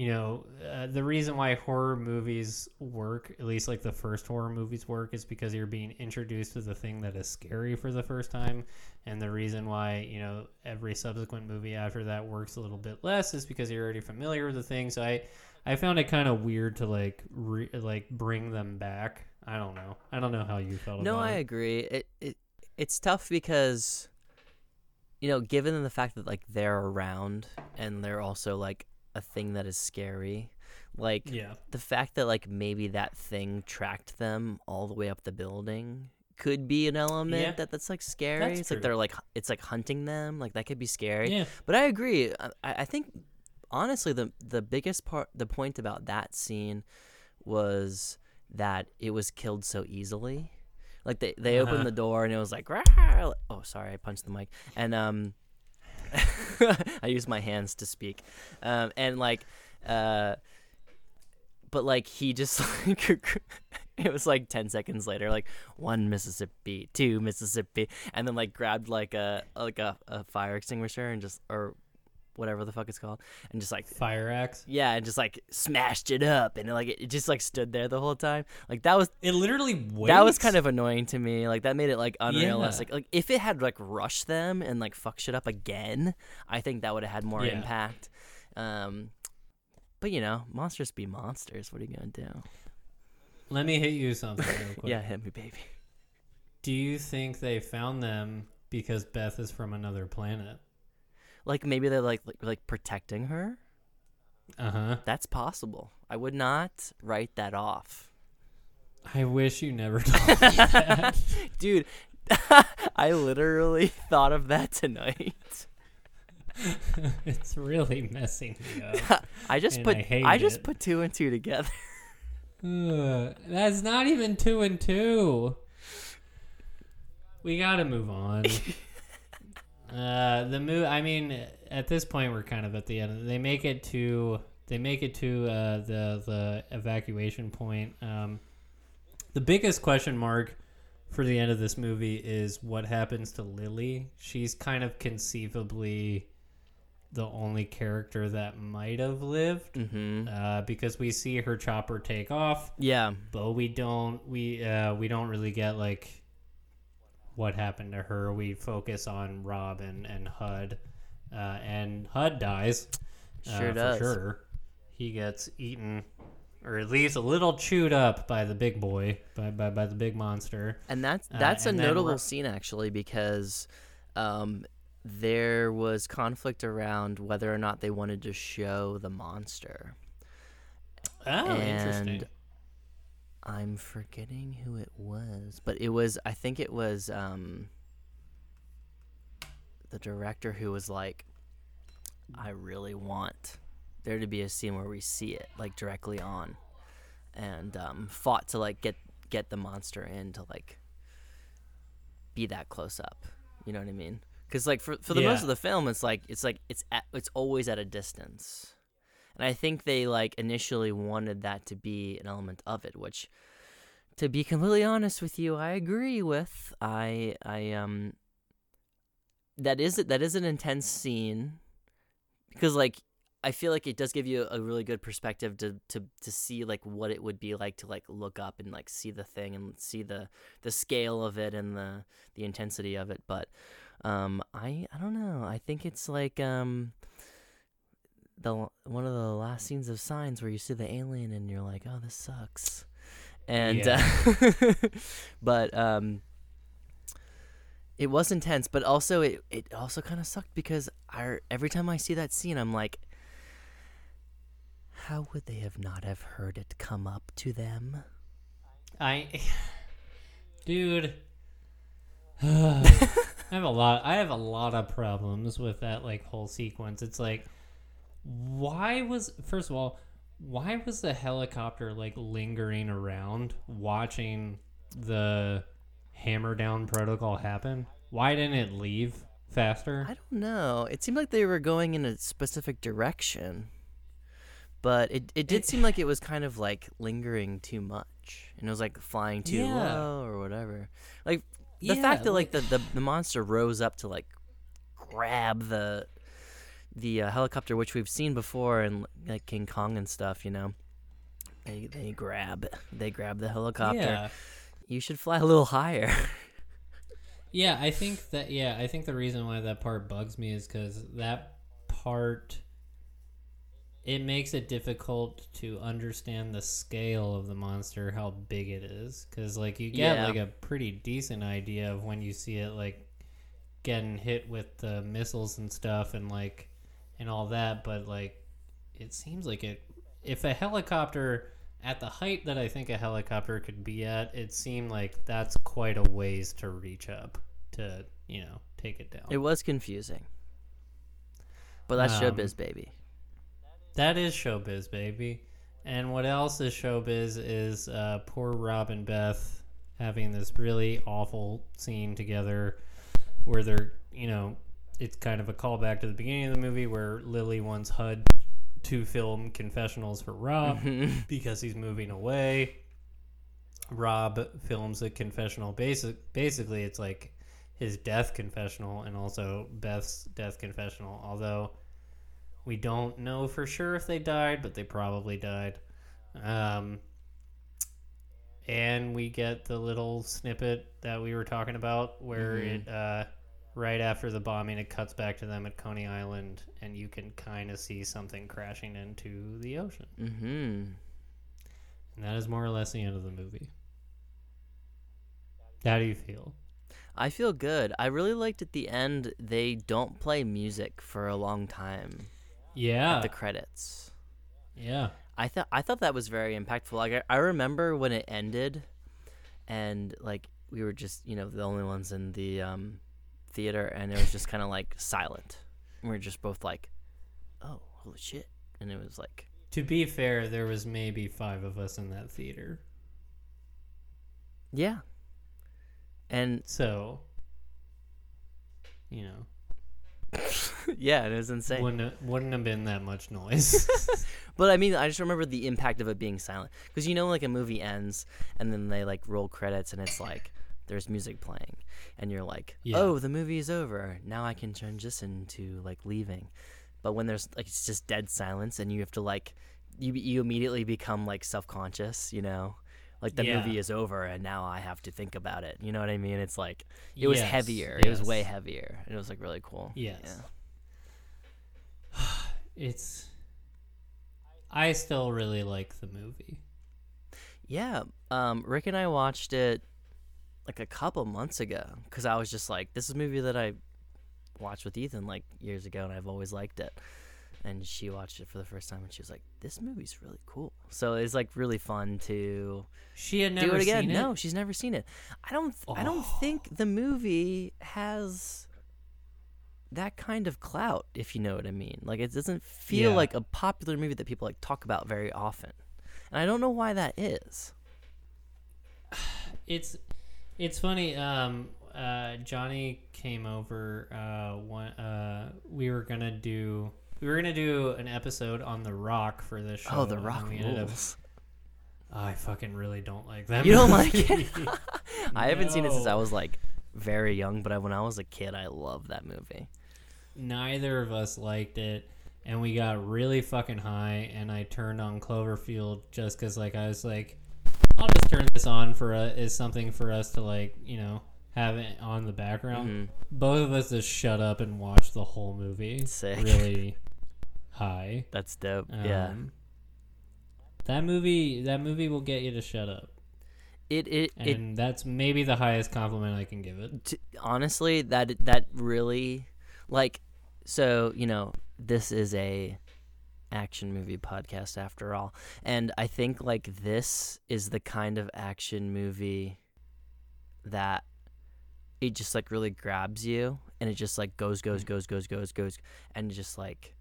you know uh, the reason why horror movies work at least like the first horror movies work is because you're being introduced to the thing that is scary for the first time. And the reason why you know every subsequent movie after that works a little bit less is because you're already familiar with the thing. So i i found it kind of weird to like re- like bring them back. I don't know. I don't know how you felt No, about I it. agree. It it it's tough because you know, given the fact that like they're around and they're also like a thing that is scary, like yeah the fact that like maybe that thing tracked them all the way up the building could be an element Yeah. that that's like scary. That's it's like they're like it's like hunting them, like that could be scary. yeah But I agree. I, I think honestly the the biggest part the point about that scene was that it was killed so easily. Like they they Uh-huh. opened the door and it was like oh sorry I punched the mic and um I use my hands to speak. Um and like uh but like he just like it was like 10 seconds later like one mississippi two mississippi and then like grabbed like a like a, a fire extinguisher and just or whatever the fuck it's called and just like fire axe yeah and just like smashed it up and like it, it just like stood there the whole time. Like that was It literally waits. that was kind of annoying to me. Like that made it like unrealistic. Like if it had like rushed them and like fuck shit up again i think that would have had more Yeah. impact. Um but you know monsters be monsters. What are you gonna do? Let me hit you something real quick. yeah hit me baby. Do you think they found them because Beth is from another planet? Like maybe they're like like, like protecting her Uh huh. that's possible i would not write that off I wish you never told me that. dude i literally thought of that tonight it's really messing me up. i just put I I, just it. put two and two together Ugh, that's not even two and two. We gotta move on. Uh, the move. I mean, at this point, we're kind of at the end. They make it to. They make it to uh, the the evacuation point. Um, the biggest question mark for the end of this movie is what happens to Lily. She's kind of conceivably the only character that might have lived mm-hmm uh, because we see her chopper take off, yeah but we don't we uh, we don't really get like what happened to her. We focus on Rob and and Hud, uh, and Hud dies. uh, Sure does. For sure, he gets eaten, or at least a little chewed up by the big boy, by by, by the big monster. And that's Uh, that's a and then notable scene actually because um, there was conflict around whether or not they wanted to show the monster. Oh, interesting. I'm forgetting who it was, but it was I think it was um the director who was like I really want there to be a scene where we see it like directly on and um fought to like get get the monster in to like be that close up. You know what I mean? Cuz like for for the most of the film it's like it's like it's at, it's always at a distance. And I think they like initially wanted that to be an element of it, which to be completely honest with you, I agree with. I I um that is that is an intense scene because like I feel like it does give you a really good perspective to, to, to see like what it would be like to like look up and like see the thing and see the, the scale of it and the, the intensity of it. But um, I I don't know. I think it's like um, the one of the last scenes of Signs where you see the alien and you're like, oh, this sucks. And uh, but um, it was intense, but also it it also kind of sucked because I every time I see that scene, I'm like, how would they have not have heard it come up to them? I, dude, I have a lot. I have a lot of problems with that like whole sequence. It's like, why was first of all, why was the helicopter like lingering around watching the hammer down protocol happen? Why didn't it leave faster? I don't know. It seemed like they were going in a specific direction, but it it did It- seem like it was kind of like lingering too much, and it was like flying too Yeah. low or whatever. Like the Yeah, fact that like like- the, the the monster rose up to like grab the the uh, helicopter, which we've seen before in like King Kong and stuff, you know. They they grab they grab the helicopter. Yeah. You should fly a little higher. Yeah, I think that. Yeah, I think the reason why that part bugs me is because that part it makes it difficult to understand the scale of the monster, how big it is. Because like you get Yeah. like a pretty decent idea of when you see it like getting hit with the missiles and stuff, and like and all that. But like, it seems like it. If a helicopter at the height that I think a helicopter could be at, it seemed like that's quite a ways to reach up to, you know, take it down. it was confusing, but that's Um, showbiz, baby. that is showbiz, baby. And what else is showbiz is uh, poor Rob and Beth having this really awful scene together where they're, you know, it's kind of a callback to the beginning of the movie where Lily wants HUD to film confessionals for Rob because he's moving away. Rob films a confessional. Basic, basically, it's like his death confessional and also Beth's death confessional. Although we don't know for sure if they died, but they probably died. Um, and we get the little snippet that we were talking about where Mhm. it, uh, right after the bombing, it cuts back to them at Coney Island, and you can kind of see something crashing into the ocean. Mm-hmm. And that is more or less the end of the movie. How do you feel? I feel good. I really liked at the end they don't play music for a long time Yeah. at the credits. yeah. I thought I thought that was very impactful. Like I, I remember when it ended, and like we were just you know the only ones in the um, theater, and it was just kind of like silent. And we were just both like, "Oh, holy shit!" And it was like, To be fair, there was maybe five of us in that theater. "Yeah." And So, you know, yeah, it was insane. wouldn't wouldn't have been that much noise. But I mean, I just remember the impact of it being silent because you know, like a movie ends and then they like roll credits and it's like there's music playing and you're like, Yeah. oh, the movie is over. Now I can transition to like leaving. But when there's like it's just dead silence and you have to like you you immediately become like self conscious, you know. Like the Yeah. movie is over and now I have to think about it. You know what I mean? It's like it was Yes, heavier. It was way heavier. And it was like really cool. Yes. Yeah. it's. I still really like the movie. Yeah, um, Rick and I watched it like a couple months ago because I was just like, this is a movie that I watched with Ethan like years ago, and I've always liked it. and she watched it for the first time, and she was like, "This movie's really cool." So it's like really fun to She had never do it again. seen it. No, she's never seen it. I don't. I don't Oh. think the movie has that kind of clout, if you know what I mean. Like it doesn't feel Yeah. like a popular movie that people like talk about very often, and I don't know why that is. it's it's funny um uh johnny came over uh one uh we were gonna do we were gonna do an episode on the rock for this show Oh, The Rock up- rules. i fucking really don't like that You don't like it? I haven't seen it since I was like very young, but I, when I was a kid, I loved that movie. neither of us liked it and we got really fucking high and i turned on cloverfield just because like i was like i'll just turn this on for a, is something for us to like you know have it on the background Mhm. both of us just shut up and watch the whole movie Sick. really high That's dope. um, yeah. that movie that movie will get you to shut up It it it and that's maybe the highest compliment i can give it t- honestly that that really like so you know this is a action movie podcast after all. And i think like this is the kind of action movie that it just like really grabs you and it just like goes goes goes goes goes goes and just like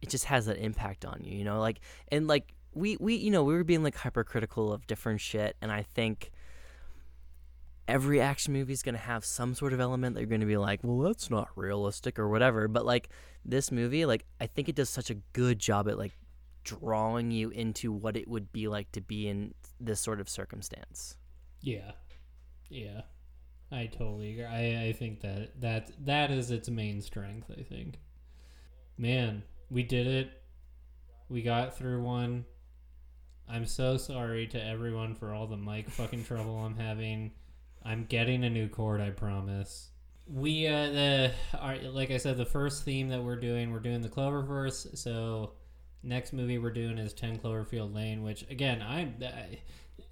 it just has that impact on you you know? Like and like we we you know we were being like hypercritical of different shit and i think every action movie is going to have some sort of element that you're going to be like, well, that's not realistic or whatever. But like this movie, like I think it does such a good job at like drawing you into what it would be like to be in this sort of circumstance. yeah. Yeah. I totally agree. I i think that that that is its main strength i think. Man we did it. We got through one. I'm so sorry to everyone for all the mic fucking trouble i'm having i'm getting a new cord i promise we uh the our, like i said the first theme that we're doing we're doing the cloververse so next movie we're doing is 10 cloverfield lane which again i'm I,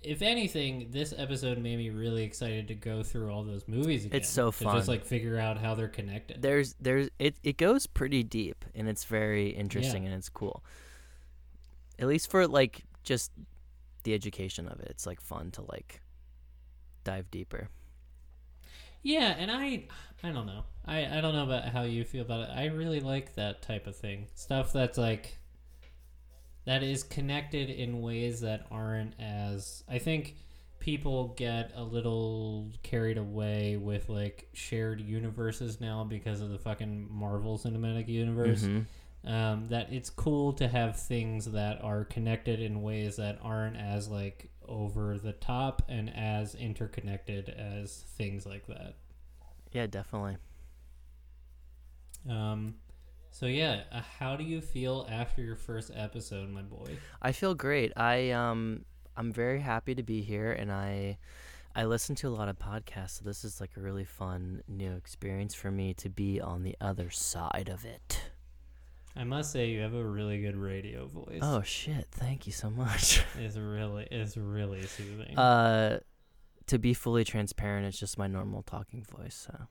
if anything this episode made me really excited to go through all those movies again It's so fun. just like figure out how they're connected There's there's it it goes pretty deep and it's very interesting Yeah. and it's cool. At least for like just the education of it. It's like fun to like dive deeper. Yeah, and I I don't know. I I don't know about how you feel about it. I really like that type of thing. Stuff that's like that is connected in ways that aren't as I think people get a little carried away with like shared universes now because of the fucking Marvel Cinematic Universe. Mhm. Um, that it's cool to have things that are connected in ways that aren't as like over the top and as interconnected as things like that. Yeah, definitely. Um, so yeah, uh, how do you feel after your first episode, my boy? I feel great. I um I'm very happy to be here and I I listen to a lot of podcasts, so this is like a really fun new experience for me to be on the other side of it. I must say you have a really good radio voice. Oh shit, thank you so much. it's really it's really soothing. uh to be fully transparent, it's just my normal talking voice, so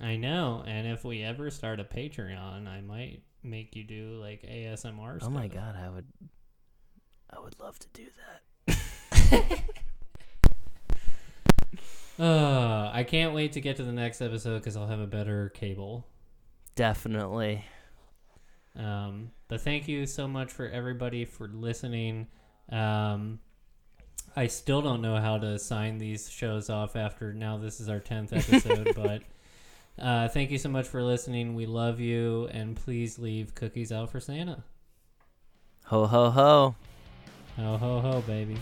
I know, and if we ever start a Patreon, I might make you do like ASMR. Oh my god, I would I would love to do that. Uh, I can't wait to get to the next episode because I'll have a better cable. Definitely. Um, but thank you so much for everybody for listening. Um, I still don't know how to sign these shows off after now. This is our tenth episode, but uh, thank you so much for listening. We love you, and please leave cookies out for Santa. Ho ho ho. Ho ho ho, baby.